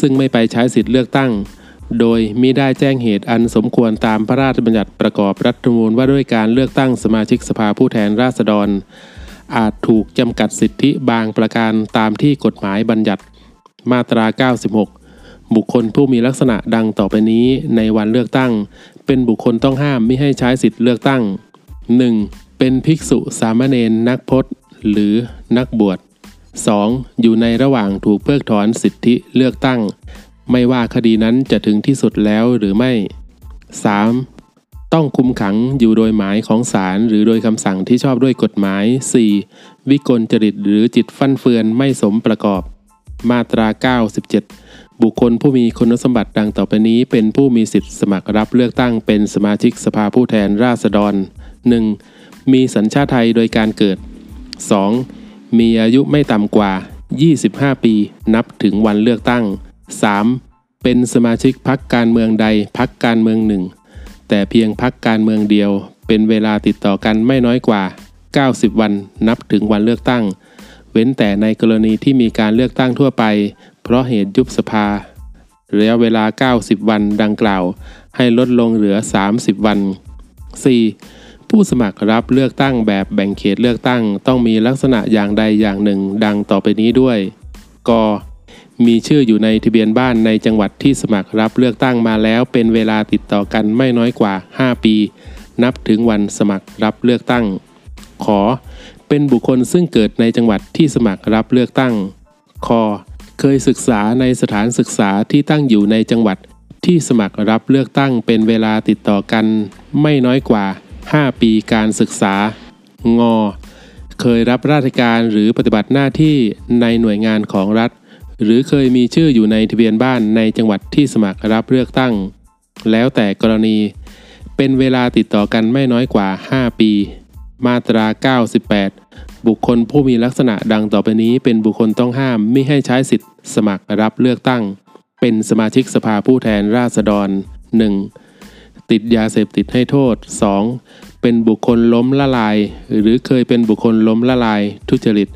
ซึ่งไม่ไปใช้สิทธิ์เลือกตั้งโดยมิได้แจ้งเหตุอันสมควรตามพระราชบัญญัติประกอบรัฐธรรมนูญว่าด้วยการเลือกตั้งสมาชิกสภาผู้แทนราษฎร อาจถูกจำกัดสิทธิบางประการตามที่กฎหมายบัญญัติมาตรา 96 บุคคลผู้มีลักษณะดังต่อไปนี้ในวันเลือกตั้ง เป็นบุคคลต้องห้ามไม่ให้ใช้สิทธิเลือกตั้ง 1. เป็นภิกษุสามเณรนักพจน์ หรือนักบวช 2. อยู่ในระหว่างถูกเพิกถอนสิทธิเลือกตั้ง ไม่ว่าคดีนั้นจะถึงที่สุดแล้วหรือไม่ 3. ต้องคุมขังอยู่โดยหมายของศาลหรือโดยคำสั่งที่ชอบด้วยกฎหมาย 4. วิกลจริตหรือจิตฟั่นเฟือนไม่สมประกอบ มาตรา 97 บุคคลผู้มีคุณสมบัติดังต่อไปนี้ เป็นผู้มีสิทธิสมัครรับเลือกตั้งเป็นสมาชิกสภาผู้แทนราษฎร 1. มีสัญชาติไทยโดยการเกิด 2. มีอายุไม่ต่ำกว่า 25 ปี นับถึงวันเลือกตั้ง 3. เป็นสมาชิกพักการเมืองใดพักการเมืองหนึ่ง แต่เพียงพักการเมืองเดียว เป็นเวลาติดต่อกันไม่น้อยกว่า 90 วันนับถึงวันเลือกตั้ง เว้นแต่ในกรณีที่มีการเลือกตั้งทั่วไป เพราะเหตุยุบสภาระยะเวลา 90 วันดังกล่าว ให้ลดลงเหลือ 30 วัน 4. ผู้สมัครรับเลือกตั้งแบบแบ่งเขตเลือกตั้ง ต้องมีลักษณะอย่างใดอย่างหนึ่งดังต่อไปนี้ด้วย ก มีชื่ออยู่ในทะเบียนบ้านในจังหวัดที่สมัครรับเลือกตั้งมาแล้วเป็นเวลาติดต่อกันไม่น้อยกว่า 5 ปี นับถึงวันสมัครรับเลือกตั้ง ขอ เป็นบุคคลซึ่งเกิดในจังหวัดที่สมัครรับเลือกตั้งคเคยศึกษาในสถานศึกษาที่ตั้งอยู่ในจังหวัดที่สมัครรับเลือกตั้งเป็นเวลาติดต่อกัน ไม่น้อยกว่า 5 ปีการศึกษางเคยรับราชการหรือปฏิบัติหน้าที่ในหน่วยงานของรัฐ หรือเคยมีชื่ออยู่ในทะเบียนบ้านในจังหวัดที่สมัครรับเลือกตั้ง แล้วแต่กรณี เป็นเวลาติดต่อกันไม่น้อยกว่า 5 ปี มาตรา 98 บุคคลผู้มีลักษณะดังต่อไปนี้เป็นบุคคลต้องห้ามไม่ให้ใช้สิทธิ์สมัครรับเลือกตั้ง เป็นสมาชิกสภาผู้แทนราษฎร 1. ติดยาเสพติดให้โทษ 2. เป็นบุคคลล้มละลาย หรือเคยเป็นบุคคลล้มละลาย ทุจริต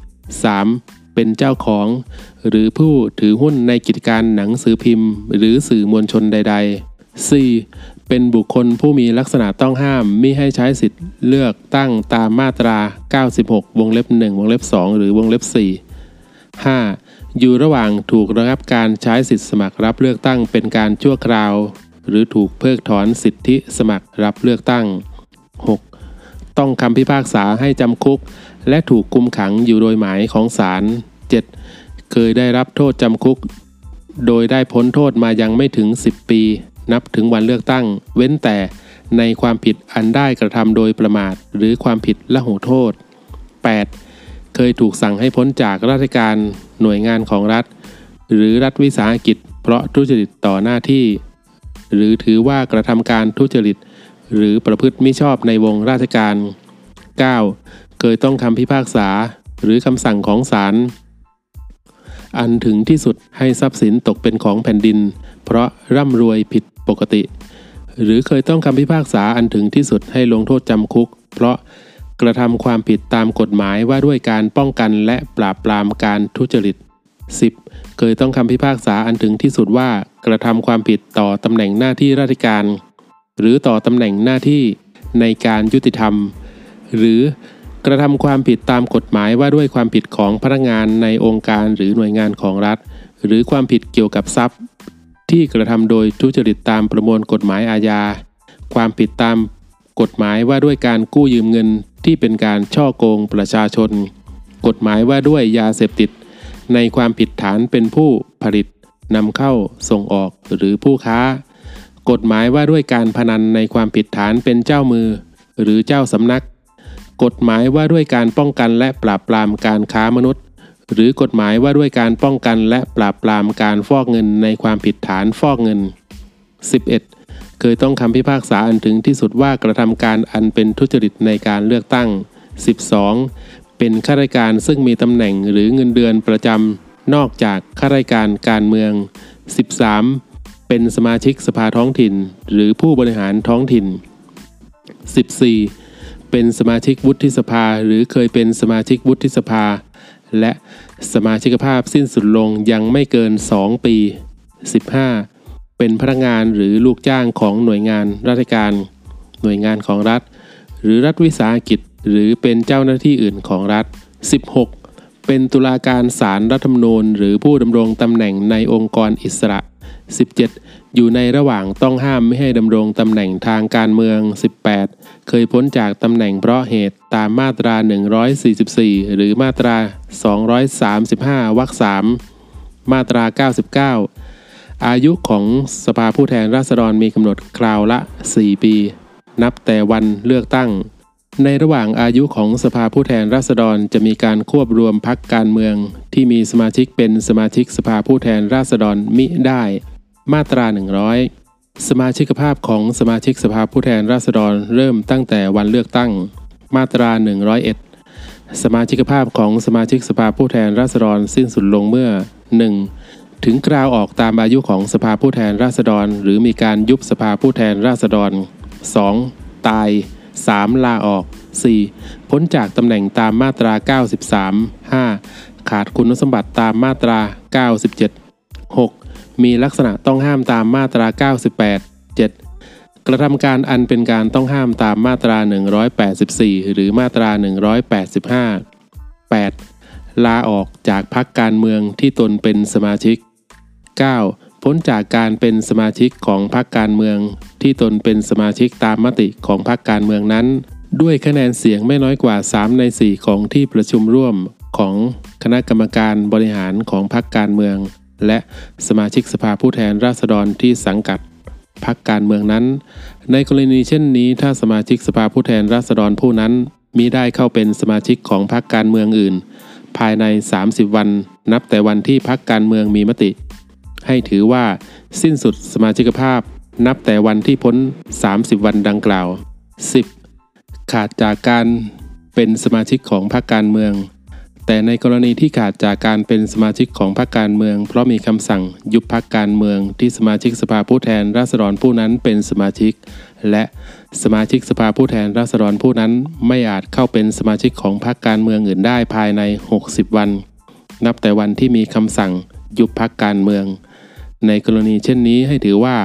3. เป็นเจ้าของ หรือผู้ถือหุ้นในกิจการหนังสือพิมพ์ หรือสื่อมวลชนใด ๆ 4. เป็นบุคคลผู้มีลักษณะต้องห้ามมิให้ใช้สิทธิ์เลือกตั้งตามมาตรา 96 วงเล็บ 1 วงเล็บ 2 หรือวงเล็บ 4 5. อยู่ระหว่างถูกระงับการใช้สิทธิสมัครรับเลือกตั้งเป็นการชั่วคราว หรือถูกเพิกถอนสิทธิสมัครรับเลือกตั้ง 6. ต้องคำพิพากษาให้จำคุก และถูกคุมขังอยู่โดยหมายของศาล 7. เคยได้รับโทษจำคุก โดยได้พ้นโทษมายังไม่ถึง 10 ปี นับถึงวันเลือกตั้ง เว้นแต่ในความผิดอันได้กระทำโดยประมาท หรือความผิดละหูโทษ 8. เคยถูกสั่งให้พ้นจากราชการหน่วยงานของรัฐ หรือรัฐวิสาหกิจ เพราะทุจริตต่อหน้าที่ หรือถือว่ากระทำการทุจริต หรือประพฤติมิชอบในวงราชการ 9. เคยต้องคำพิพากษา หรือคำสั่งของศาล อันถึงที่สุดให้ทรัพย์สินตกเป็นของแผ่นดิน เพราะร่ำรวยผิดปกติ หรือเคยต้องคำพิพากษาอันถึงที่สุดให้ลงโทษจำคุก เพราะกระทำความผิดตามกฎหมายว่าด้วยการป้องกันและปราบปรามการทุจริต 10. เคยต้องคำพิพากษาอันถึงที่สุดว่ากระทำความผิดต่อตำแหน่งหน้าที่ราชการ หรือต่อตำแหน่งหน้าที่ในการยุติธรรม หรือ กระทำความผิดตามกฎหมายว่าด้วยความผิดของพนักงานในองค์การหรือหน่วยงานของรัฐ หรือความผิดเกี่ยวกับทรัพย์ ที่กระทำโดยทุจริตตามประมวลกฎหมายอาญา ความผิดตามกฎหมายว่าด้วยการกู้ยืมเงินที่เป็นการช่อโกงประชาชน กฎหมายว่าด้วยยาเสพติด ในความผิดฐานเป็นผู้ผลิตนำเข้าส่งออกหรือผู้ค้า กฎหมายว่าด้วยการพนันในความผิดฐานเป็นเจ้ามือ หรือเจ้าสำนัก กฎหมายว่าด้วยการป้องกันและปราบปรามการค้ามนุษย์ หรือกฎหมายว่าด้วยการป้องกันและปราบปรามการฟอกเงินในความผิดฐานฟอกเงิน 11. เคยต้องคำพิพากษาอันถึงที่สุดว่ากระทำการอันเป็นทุจริตในการเลือกตั้ง 12. เป็นข้าราชการซึ่งมีตำแหน่งหรือเงินเดือนประจำนอกจากข้าราชการการเมือง 13. เป็นสมาชิกสภาท้องถิ่น หรือผู้บริหารท้องถิ่น 14. เป็นสมาชิกวุฒิสภา หรือเคยเป็นสมาชิกวุฒิสภา และสมาชิกภาพสิ้นสุดลงยังไม่เกิน 2 ปี 15. เป็นพนักงานหรือลูกจ้างของหน่วยงานราชการ หน่วยงานของรัฐ หรือรัฐวิสาหกิจ หรือเป็นเจ้าหน้าที่อื่นของรัฐ 16. เป็นตุลาการศาลรรัฐธรรมนูญ หรือผู้ดำรงตำแหน่งในองค์กรอิสระ 17. อยู่ในระหว่างต้องห้ามไม่ให้ดำรงตำแหน่งทางการเมือง 18. เคยพ้นจากตำแหน่งเพราะเหตุตามมาตรา 144 หรือมาตรา 235 วรรค3มาตรา 99 อายุของสภาผู้แทนราษฎรมีกำหนดคราวละ 4 ปี นับแต่วันเลือกตั้ง ในระหว่างอายุของสภาผู้แทนราษฎรจะมีการควบรวมพักการเมือง ที่มีสมาชิกเป็นสมาชิกสภาผู้แทนราษฎรมิได้ มาตรา 100 สมาชิกภาพของสมาชิกสภาผู้แทนราษฎรเริ่มตั้งแต่วันเลือกตั้ง มาตรา 101 สมาชิกภาพของสมาชิกสภาผู้แทนราษฎรสิ้นสุดลงเมื่อ 1. ถึงกราวออกตามอายุของสภาผู้แทนราษฎร หรือมีการยุบสภาผู้แทนราษฎร 2. ตาย 3. ลาออก 4. พ้นจากตำแหน่งตามมาตรา 93 5. ขาดคุณสมบัติตามมาตรา 97 6. มีลักษณะต้องห้ามตามมาตรา 98 7. กระทำการอันเป็นการต้องห้ามตามมาตรา 184 หรือมาตรา 185 8. ลาออกจากพักการเมืองที่ตนเป็นสมาชิก 9. พ้นจากการเป็นสมาชิกของพรรคการเมือง ที่ตนเป็นสมาชิกตามมติของพรรคการเมืองนั้น ด้วยคะแนนเสียงไม่น้อยกว่า 3 ใน 4 ของที่ประชุมร่วมของคณะกรรมการบริหารของพรรคการเมือง และสมาชิกสภาผู้แทนราษฎรที่สังกัดพรรคการเมืองนั้น ในกรณีเช่นนี้ ถ้าสมาชิกสภาผู้แทนราษฎรผู้นั้นมิได้เข้าเป็นสมาชิกของพรรคการเมืองอื่น ภายใน 30 วัน นับแต่วันที่พรรคการเมืองมีมติ ให้ถือว่า สิ้นสุดสมาชิกภาพ นับแต่วันที่พ้น 30 วันดังกล่าว 10. ขาดจากการเป็นสมาชิกของพรรคการเมือง แต่ในกรณีที่ขาดจากการเป็นสมาชิกของพรรคการเมือง เพราะมีคำสั่งยุบพรรคการเมืองที่สมาชิกสภาผู้แทนราษฎรผู้นั้นเป็นสมาชิก และสมาชิกสภาผู้แทนราษฎรผู้นั้นไม่อาจเข้าเป็นสมาชิกของพรรคการเมืองอื่นได้ภายใน 60 วัน นับแต่วันที่มีคำสั่งยุบพรรคการเมือง ในกรณีเช่นนี้ให้ถือว่า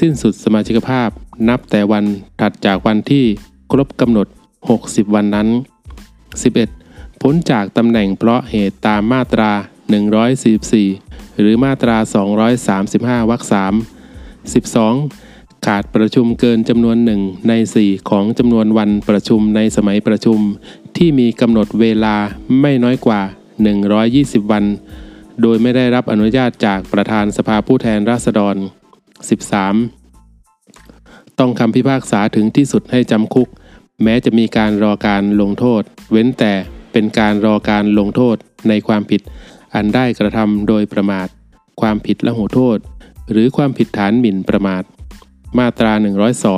สิ้นสุดสมาชิกภาพ นับแต่วันถัดจากวันที่ครบกำหนด 60 วันนั้น 11. พ้นจากตำแหน่งเพราะเหตุตามมาตรา 144 หรือมาตรา 235 วรรค3 12. ขาดประชุมเกินจำนวนหนึ่งใน 4 ของจำนวนวันประชุมในสมัยประชุม ที่มีกำหนดเวลาไม่น้อยกว่า 120 วัน โดยไม่ได้รับอนุญาตจากประธานสภาผู้แทนราษฎร 13. ต้องคำพิพากษาถึงที่สุดให้จำคุก แม้จะมีการรอการลงโทษ เว้นแต่ เป็นการรอการลงโทษในความผิด อันได้กระทำโดยประมาท ความผิดละหูโทษ หรือความผิดฐานหมิ่นประมาท มาตรา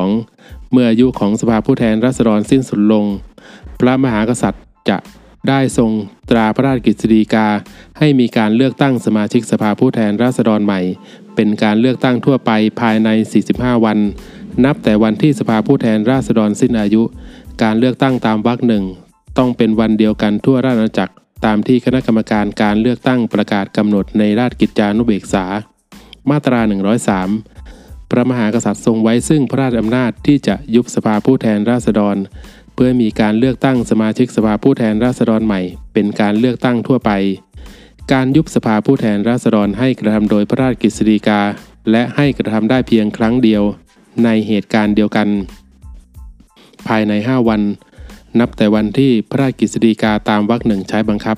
102 เมื่ออายุของสภาผู้แทนราษฎรสิ้นสุดลง พระมหากษัตริย์จะได้ทรงตราพระราชกฤษฎีกา ให้มีการเลือกตั้งสมาชิกสภาผู้แทนราษฎรใหม่ เป็นการเลือกตั้งทั่วไปภายใน 45 วัน นับแต่วันที่สภาผู้แทนราษฎรสิ้นอายุ การเลือกตั้งตามวรรคหนึ่ง ต้องเป็นวันเดียวกันทั่วราชอาณาจักร ตามที่คณะกรรมการการเลือกตั้งประกาศกำหนดในราชกิจจานุเบกษา มาตรา 103 พระมหากษัตริย์ทรงไว้ซึ่งพระราชอำนาจที่จะยุบสภาผู้แทนราษฎร เพื่อมีการเลือกตั้งสมาชิกสภาผู้แทนราษฎรใหม่ เป็นการเลือกตั้งทั่วไป การยุบสภาผู้แทนราษฎรให้กระทำโดยพระราชกฤษฎีกา และให้กระทำได้เพียงครั้งเดียว ในเหตุการณ์เดียวกัน ภายใน 5 วัน นับแต่วันที่พระราชกฤษฎีกาตามวรรคหนึ่งใช้บังคับ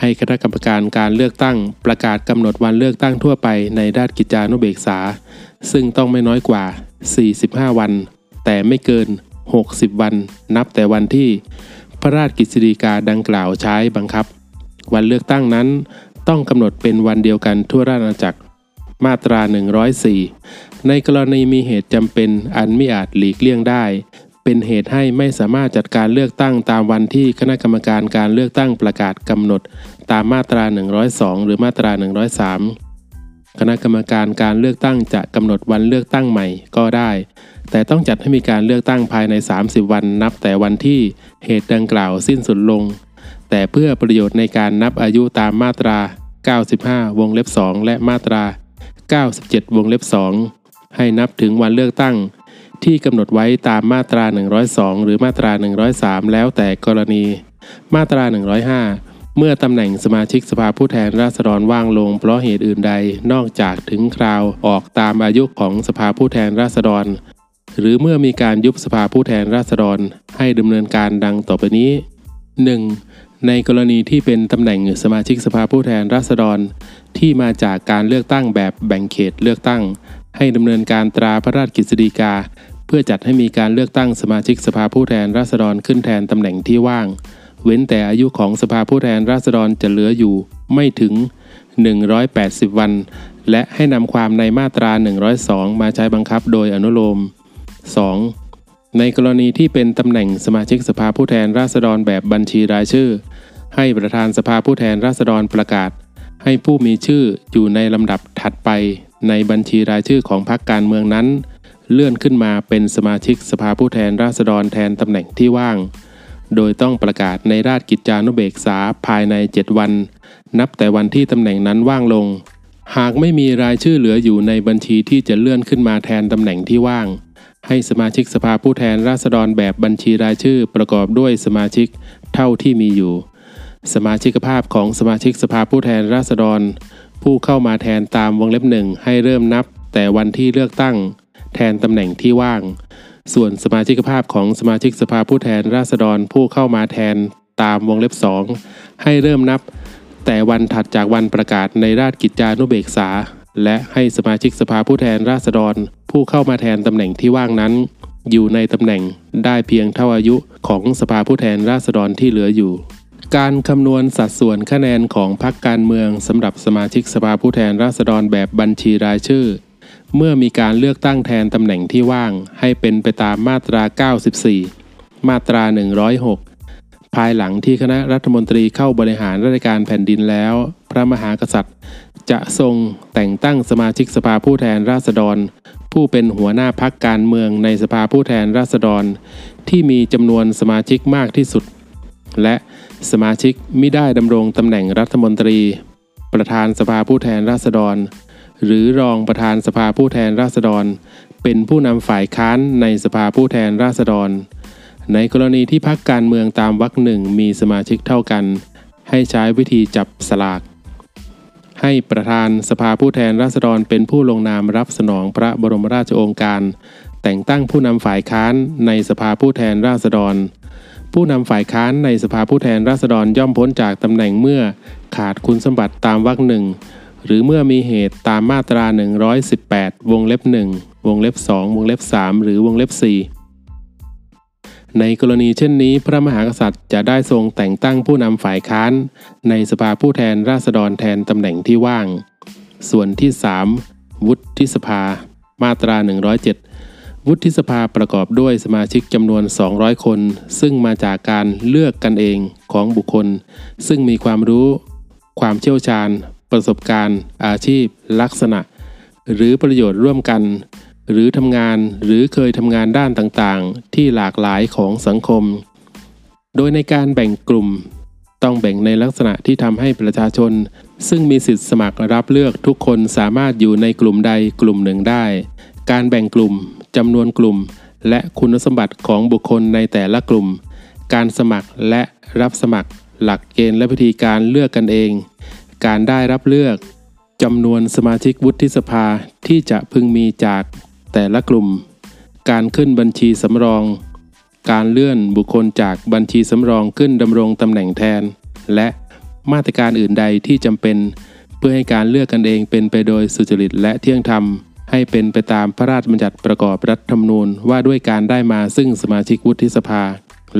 ให้คณะกรรมการการเลือกตั้งประกาศกำหนดวันเลือกตั้งทั่วไปในราชกิจจานุเบกษา ซึ่งต้องไม่น้อยกว่า 45 วัน แต่ไม่เกิน 60 วัน นับแต่วันที่ พระราชกฤษฎีกาดังกล่าวใช้บังคับ วันเลือกตั้งนั้นต้องกำหนดเป็นวันเดียวกันทั่วราชอาณาจักรมาตรา 104 ในกรณีมีเหตุจำเป็นอันไม่อาจหลีกเลี่ยงได้ เป็นเหตุให้ไม่สามารถจัดการเลือกตั้งตามวันที่คณะกรรมการการเลือกตั้งประกาศกำหนด ตามมาตรา 102 หรือมาตรา 103 คณะกรรมการการเลือกตั้งจะกำหนดวันเลือกตั้งใหม่ก็ได้ แต่ต้องจัดให้มีการเลือกตั้งภายใน 30 วันนับแต่วันที่เหตุดังกล่าวสิ้นสุดลง แต่เพื่อประโยชน์ในการนับอายุตามมาตรา 95 วงเล็บ 2 และมาตรา 97 วงเล็บ 2 ให้นับถึงวันเลือกตั้ง ที่กำหนดไว้ตามมาตรา 102 หรือมาตรา 103 แล้วแต่กรณี มาตรา 105 เมื่อตำแหน่งสมาชิกสภาผู้แทนราษฎรว่างลงเพราะเหตุอื่นใดนอกจากถึงคราวออกตามอายุของสภาผู้แทนราษฎร หรือเมื่อมีการยุบสภาผู้แทนราษฎร ให้ดำเนินการดังต่อไปนี้ 1. ในกรณีที่เป็นตำแหน่งสมาชิกสภาผู้แทนราษฎร ที่มาจากการเลือกตั้งแบบแบ่งเขตเลือกตั้ง ให้ดำเนินการตราพระราชกฤษฎีกา พื่อจัดให้มีการเลือกตั้งสมาชิกสภาผู้แทนราษฎรขึ้นแทนตำแหน่งที่ว่าง เว้นแต่อายุของสภาผู้แทนราษฎรจะเหลืออยู่ไม่ถึง 180 วัน และให้นำความในมาตรา 102 มาใช้บังคับโดยอนุโลม 2. ในกรณีที่เป็นตำแหน่งสมาชิกสภาผู้แทนราษฎรแบบบัญชีรายชื่อ ให้ประธานสภาผู้แทนราษฎรประกาศ ให้ผู้มีชื่ออยู่ในลำดับถัดไปในบัญชีรายชื่อของพรรคการเมืองนั้น เลื่อนขึ้นมาเป็นสมาชิกสภาผู้แทนราษฎรแทนตำแหน่งที่ว่าง โดยต้องประกาศในราชกิจจานุเบกษาภายใน 7 วัน นับแต่วันที่ตำแหน่งนั้นว่างลง หากไม่มีรายชื่อเหลืออยู่ในบัญชีที่จะเลื่อนขึ้นมาแทนตำแหน่งที่ว่าง ให้สมาชิกสภาผู้แทนราษฎรแบบบัญชีรายชื่อประกอบด้วยสมาชิกเท่าที่มีอยู่ สมาชิกภาพของสมาชิกสภาผู้แทนราษฎร ผู้เข้ามาแทนตามวงเล็บหนึ่งให้เริ่มนับแต่วันที่เลือกตั้ง แทนตำแหน่งที่ว่าง ส่วนสมาชิกภาพของสมาชิกสภาผู้แทนราษฎรผู้เข้ามาแทนตามวงเล็บ 2 ให้เริ่มนับ แต่วันถัดจากวันประกาศในราชกิจจานุเบกษา และให้สมาชิกสภาผู้แทนราษฎร ผู้เข้ามาแทนตำแหน่งที่ว่างนั้น อยู่ในตำแหน่งได้เพียงเท่าอายุของสภาผู้แทนราษฎรที่เหลืออยู่การคำนวณสัดส่วนคะแนนของพรรคการเมืองสำหรับสมาชิกสภาผู้แทนราษฎรแบบบัญชีรายชื่อ เมื่อมีการเลือกตั้งแทนตำแหน่งที่ว่าง ให้เป็นไปตามมาตรา 94 มาตรา 106 ภายหลังที่คณะรัฐมนตรีเข้าบริหารราชการแผ่นดินแล้ว พระมหากษัตริย์ จะทรงแต่งตั้งสมาชิกสภาผู้แทนราษฎร ผู้เป็นหัวหน้าพักการเมืองในสภาผู้แทนราษฎร ที่มีจำนวนสมาชิกมากที่สุด และสมาชิกมิได้ดำรงตำแหน่งรัฐมนตรี ประธานสภาผู้แทนราษฎร หรือรองประธานสภาผู้แทนราษฎร เป็นผู้นำฝ่ายค้านในสภาผู้แทนราษฎร ในกรณีที่พักการเมืองตามวรรคหนึ่งมีสมาชิกเท่ากัน ให้ใช้วิธีจับสลาก ให้ประธานสภาผู้แทนราษฎรเป็นผู้ลงนามรับสนองพระบรมราชโองการ แต่งตั้งผู้นำฝ่ายค้านในสภาผู้แทนราษฎร ผู้นำฝ่ายค้านในสภาผู้แทนราษฎรย่อมพ้นจากตำแหน่งเมื่อขาดคุณสมบัติตามวรรคหนึ่ง หรือเมื่อมีเหตุตามมาตรา 118 วงเล็บ 1 วงเล็บ 2 วงเล็บ 3 หรือวงเล็บ 4 ในกรณีเช่นนี้ พระมหากษัตริย์จะได้ทรงแต่งตั้งผู้นำฝ่ายค้าน ในสภาผู้แทนราษฎรแทนตำแหน่งที่ว่าง ส่วนที่ 3 วุฒิสภา มาตรา 107วุฒิสภาประกอบด้วยสมาชิกจำนวน 200 คน ซึ่งมาจากการเลือกกันเองของบุคคล ซึ่งมีความรู้ ความเชี่ยวชาญ ประสบการณ์ อาชีพ ลักษณะ หรือประโยชน์ร่วมกัน หรือทำงานหรือเคยทำงานด้านต่างๆ ที่หลากหลายของสังคม โดยในการแบ่งกลุ่ม ต้องแบ่งในลักษณะที่ทำให้ประชาชน ซึ่งมีสิทธิสมัครรับเลือกทุกคนสามารถอยู่ในกลุ่มใดกลุ่มหนึ่งได้ การแบ่งกลุ่มจำนวนกลุ่ม และคุณสมบัติของบุคคลในแต่ละกลุ่ม การสมัครและรับสมัครหลักเกณฑ์และวิธีการเลือกกันเอง การได้รับเลือกจำนวนสมาชิกวุฒิสภาที่จะพึงมีจากแต่ละกลุ่ม การขึ้นบัญชีสำรอง การเลื่อนบุคคลจากบัญชีสำรองขึ้นดำรงตำแหน่งแทน และมาตรการอื่นใดที่จำเป็น เพื่อให้การเลือกกันเองเป็นไปโดยสุจริตและเที่ยงธรรม ให้เป็นไปตามพระราชบัญญัติประกอบรัฐธรรมนูญว่าด้วยการได้มาซึ่งสมาชิกวุฒิสภา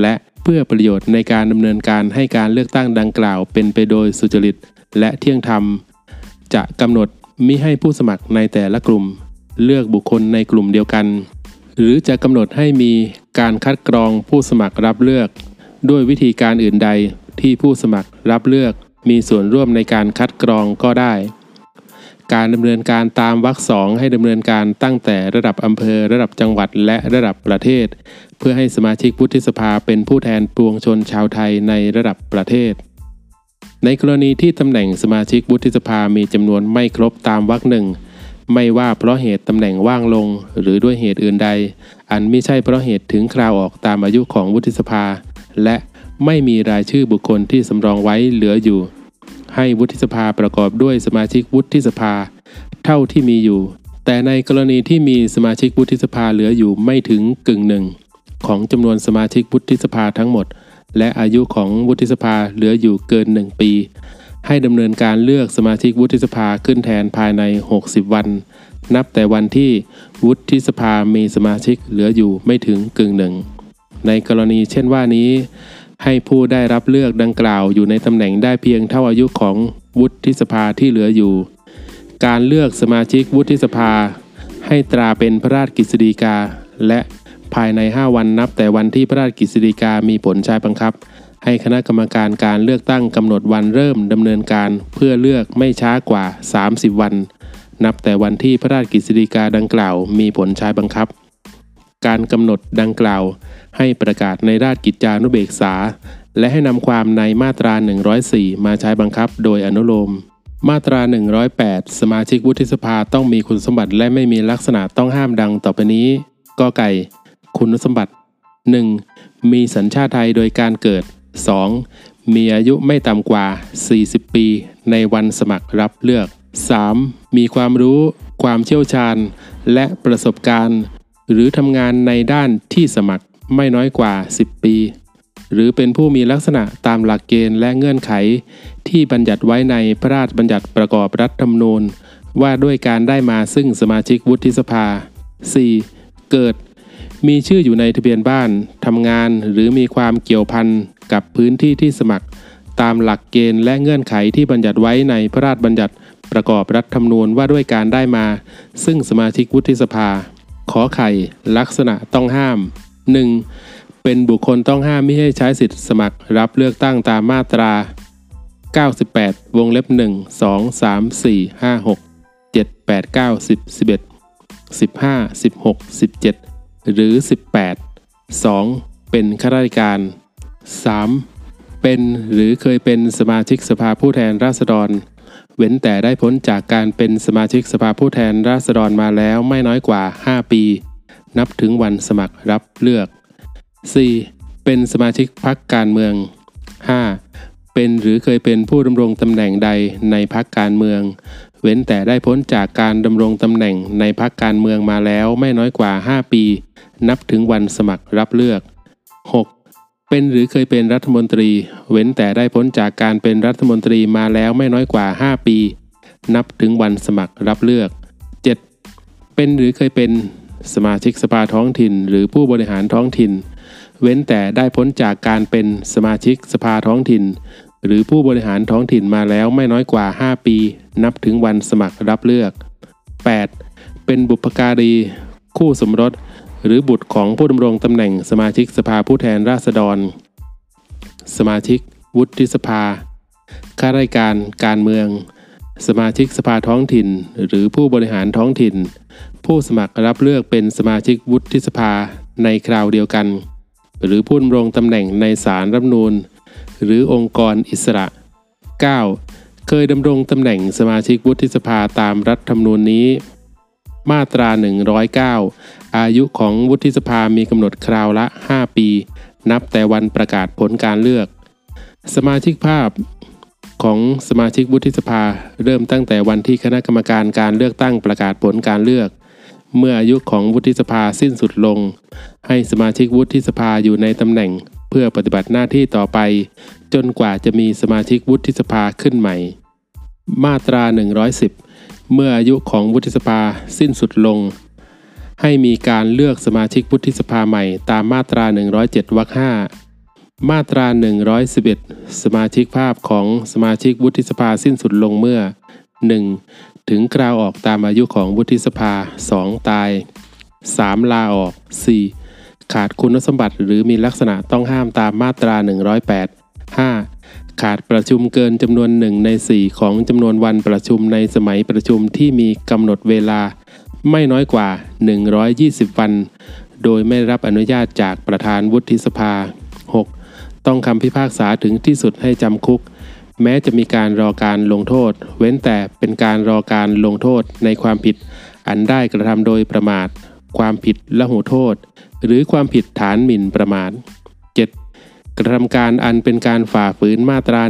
และเพื่อประโยชน์ในการดำเนินการให้การเลือกตั้งดังกล่าวเป็นไปโดยสุจริต และเที่ยงธรรม จะกำหนดมิให้ผู้สมัครในแต่ละกลุ่ม เลือกบุคคลในกลุ่มเดียวกัน หรือจะกำหนดให้มีการคัดกรองผู้สมัครรับเลือก ด้วยวิธีการอื่นใดที่ผู้สมัครรับเลือกมีส่วนร่วมในการคัดกรองก็ได้ การดำเนินการตามวรรคสองให้ดำเนินการตั้งแต่ระดับอำเภอ ระดับจังหวัดและระดับประเทศ เพื่อให้สมาชิกวุฒิสภาเป็นผู้แทนปวงชนชาวไทยในระดับประเทศ ในกรณีที่ตำแหน่งสมาชิกวุฒิสภามีจำนวนไม่ครบตามวรรคหนึ่งไม่ว่าเพราะเหตุตำแหน่งว่างลง หรือด้วยเหตุอื่นใด อันไม่ใช่เพราะเหตุถึงคราวออกตามอายุของวุฒิสภา และไม่มีรายชื่อบุคคลที่สำรองไว้เหลืออยู่ ให้วุฒิสภาประกอบด้วยสมาชิกวุฒิสภา เท่าที่มีอยู่ แต่ในกรณีที่มีสมาชิกวุฒิสภาเหลืออยู่ไม่ถึงกึ่งหนึ่งของจำนวนสมาชิกวุฒิสภาทั้งหมด และอายุของวุฒิสภาเหลืออยู่เกิน 1 ปี ให้ดำเนินการเลือกสมาชิกวุฒิสภาขึ้นแทนภายใน 60 วัน นับแต่วันที่วุฒิสภามีสมาชิกเหลืออยู่ไม่ถึงกึ่งหนึ่ง ในกรณีเช่นว่านี้ ให้ผู้ได้รับเลือกดังกล่าวอยู่ในตำแหน่งได้เพียงเท่าอายุของวุฒิสภาที่เหลืออยู่ การเลือกสมาชิกวุฒิสภา ให้ตราเป็นพระราชกฤษฎีกา และ ภายใน 5 วันนับแต่วันที่พระราชกฤษฎีกามีผลใช้บังคับ ให้คณะกรรมการการเลือกตั้งกำหนดวันเริ่มดำเนินการเพื่อเลือกไม่ช้ากว่า 30 วัน นับแต่วันที่พระราชกฤษฎีกาดังกล่าวมีผลใช้บังคับ การกำหนดดังกล่าว ให้ประกาศในราชกิจจานุเบกษา และให้นำความในมาตรา 104 มาใช้บังคับ โดยอนุโลมมาตรา 108 สมาชิกวุฒิสภาต้องมีคุณสมบัติและไม่มีลักษณะต้องห้ามดังต่อไปนี้กไก่ คุณสมบัติ 1. มีสัญชาติไทยโดยการเกิด 2. มีอายุไม่ต่ำกว่า 40 ปี ในวันสมัครรับเลือก 3. มีความรู้ ความเชี่ยวชาญ และประสบการณ์ หรือทำงานในด้านที่สมัครไม่น้อยกว่า 10 ปี หรือเป็นผู้มีลักษณะตามหลักเกณฑ์และเงื่อนไข ที่บัญญัติไว้ในพระราชบัญญัติประกอบรัฐธรรมนูญ ว่าด้วยการได้มาซึ่งสมาชิกวุฒิสภา 4. เกิด มีชื่ออยู่ในทะเบียนบ้านทำงานหรือมีความเกี่ยวพันกับพื้นที่ที่สมัคร ตามหลักเกณฑ์และเงื่อนไขที่บัญญัติไว้ในพระราชบัญญัติประกอบรัฐธรรมนูญว่าด้วยการได้มา ซึ่งสมาชิกวุฒิสภา ขอไข่ลักษณะต้องห้าม 1. เป็นบุคคลต้องห้ามไม่ให้ใช้สิทธิสมัครรับเลือกตั้งตามมาตรา 98 วงเล็บ 1 2 3 4 5 6 7 8 9 10 11 15 16 17 หรือ 18 2. เป็นข้าราชการ 3. เป็นหรือเคยเป็นสมาชิกสภาผู้แทนราษฎร เว้นแต่ได้พ้นจากการเป็นสมาชิกสภาผู้แทนราษฎรมาแล้วไม่น้อยกว่า 5 ปี นับถึงวันสมัครรับเลือก 4. เป็นสมาชิกพรรคการเมือง 5. เป็นหรือเคยเป็นผู้ดำรงตำแหน่งใดในพรรคการเมือง เว้นแต่ได้พ้นจากการดำรงตำแหน่งในพรรคการเมืองมาแล้วไม่น้อยกว่า 5 ปี นับถึงวันสมัครรับเลือก 6. เป็นหรือเคยเป็นรัฐมนตรี เว้นแต่ได้พ้นจากการเป็นรัฐมนตรีมาแล้วไม่น้อยกว่า 5 ปี นับถึงวันสมัครรับเลือก 7. เป็นหรือเคยเป็นสมาชิกสภาท้องถิ่น หรือผู้บริหารท้องถิ่น เว้นแต่ได้พ้นจากการเป็นสมาชิกสภาท้องถิ่น หรือผู้บริหารท้องถิ่นมาแล้วไม่น้อยกว่า 5 ปี นับถึงวันสมัครรับเลือก 8. เป็นบุพการี คู่สมรส หรือบุตรของผู้ดำรงตำแหน่งสมาชิกสภาผู้แทนราษฎร สมาชิก วุฒิสภา ข้าราชการการเมือง สมาชิกสภาท้องถิ่น หรือผู้บริหารท้องถิ่น ผู้สมัครรับเลือกเป็นสมาชิกวุฒิสภาในคราวเดียวกัน หรือผู้ดำรงตำแหน่งในศาลรัฐนูญ หรือองค์กรอิสระ 9. เคยดำรงตำแหน่งสมาชิกวุฒิสภาตามรัฐธรรมนูญนี้ มาตรา 109 อายุของวุฒิสภามีกำหนดคราวละ 5 ปี นับแต่วันประกาศผลการเลือก สมาชิกภาพของสมาชิกวุฒิสภาเริ่มตั้งแต่วันที่คณะกรรมการการเลือกตั้งประกาศผลการเลือก เมื่ออายุของวุฒิสภาสิ้นสุดลง ให้สมาชิกวุฒิสภาอยู่ในตำแหน่ง เพื่อปฏิบัติหน้าที่ต่อไป จนกว่าจะมีสมาชิกวุฒิสภาขึ้นใหม่ มาตรา 110 เมื่ออายุของวุฒิสภาสิ้นสุดลง ให้มีการเลือกสมาชิกวุฒิสภาใหม่ตามมาตรา 107วรรค5มาตรา 111 สมาชิกภาพของสมาชิกวุฒิสภาสิ้นสุดลงเมื่อ 1. ถึงกราวออกตามอายุของวุฒิสภา 2. ตาย 3. ลาออก 4. ขาดคุณสมบัติหรือมีลักษณะต้องห้ามตามมาตรา 108 5. ขาดประชุมเกินจำนวนหนึ่งใน 4 ของจำนวนวันประชุมในสมัยประชุมที่มีกำหนดเวลา ไม่น้อยกว่า 120 วัน โดยไม่รับอนุญาตจากประธานวุฒิสภา 6. ต้องคำพิพากษาถึงที่สุดให้จำคุก แม้จะมีการรอการลงโทษ เว้นแต่เป็นการรอการลงโทษในความผิด อันได้กระทำโดยประมาท ความผิดละหูโทษ หรือความผิดฐานหมิ่นประมาท 7. กระทำการอันเป็นการฝ่าฝืนมาตรา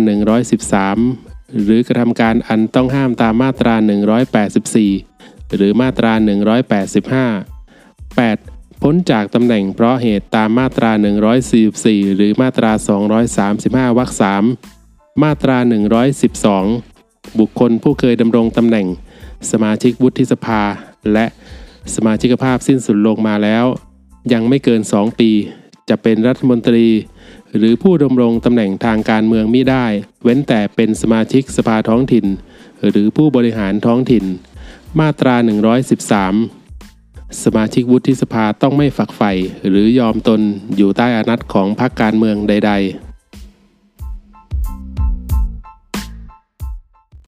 113 หรือกระทำการอันต้องห้ามตามมาตรา 184 หรือมาตรา 185 8. พ้นจากตำแหน่งเพราะเหตุตามมาตรา 144 หรือมาตรา 235วรรค3มาตรา 112 บุคคลผู้เคยดำรงตำแหน่ง สมาชิกวุฒิสภา และสมาชิกภาพสิ้นสุดลงมาแล้ว ยังไม่เกิน 2 ปี จะเป็นรัฐมนตรี หรือผู้ดำรงตำแหน่งทางการเมืองมิได้ เว้นแต่เป็นสมาชิกสภาท้องถิ่น หรือผู้บริหารท้องถิ่น มาตรา 113 สมาชิกวุฒิสภาต้องไม่ฝักใฝ่หรือยอมตนอยู่ใต้อานัตของพรรคการเมืองใด ๆ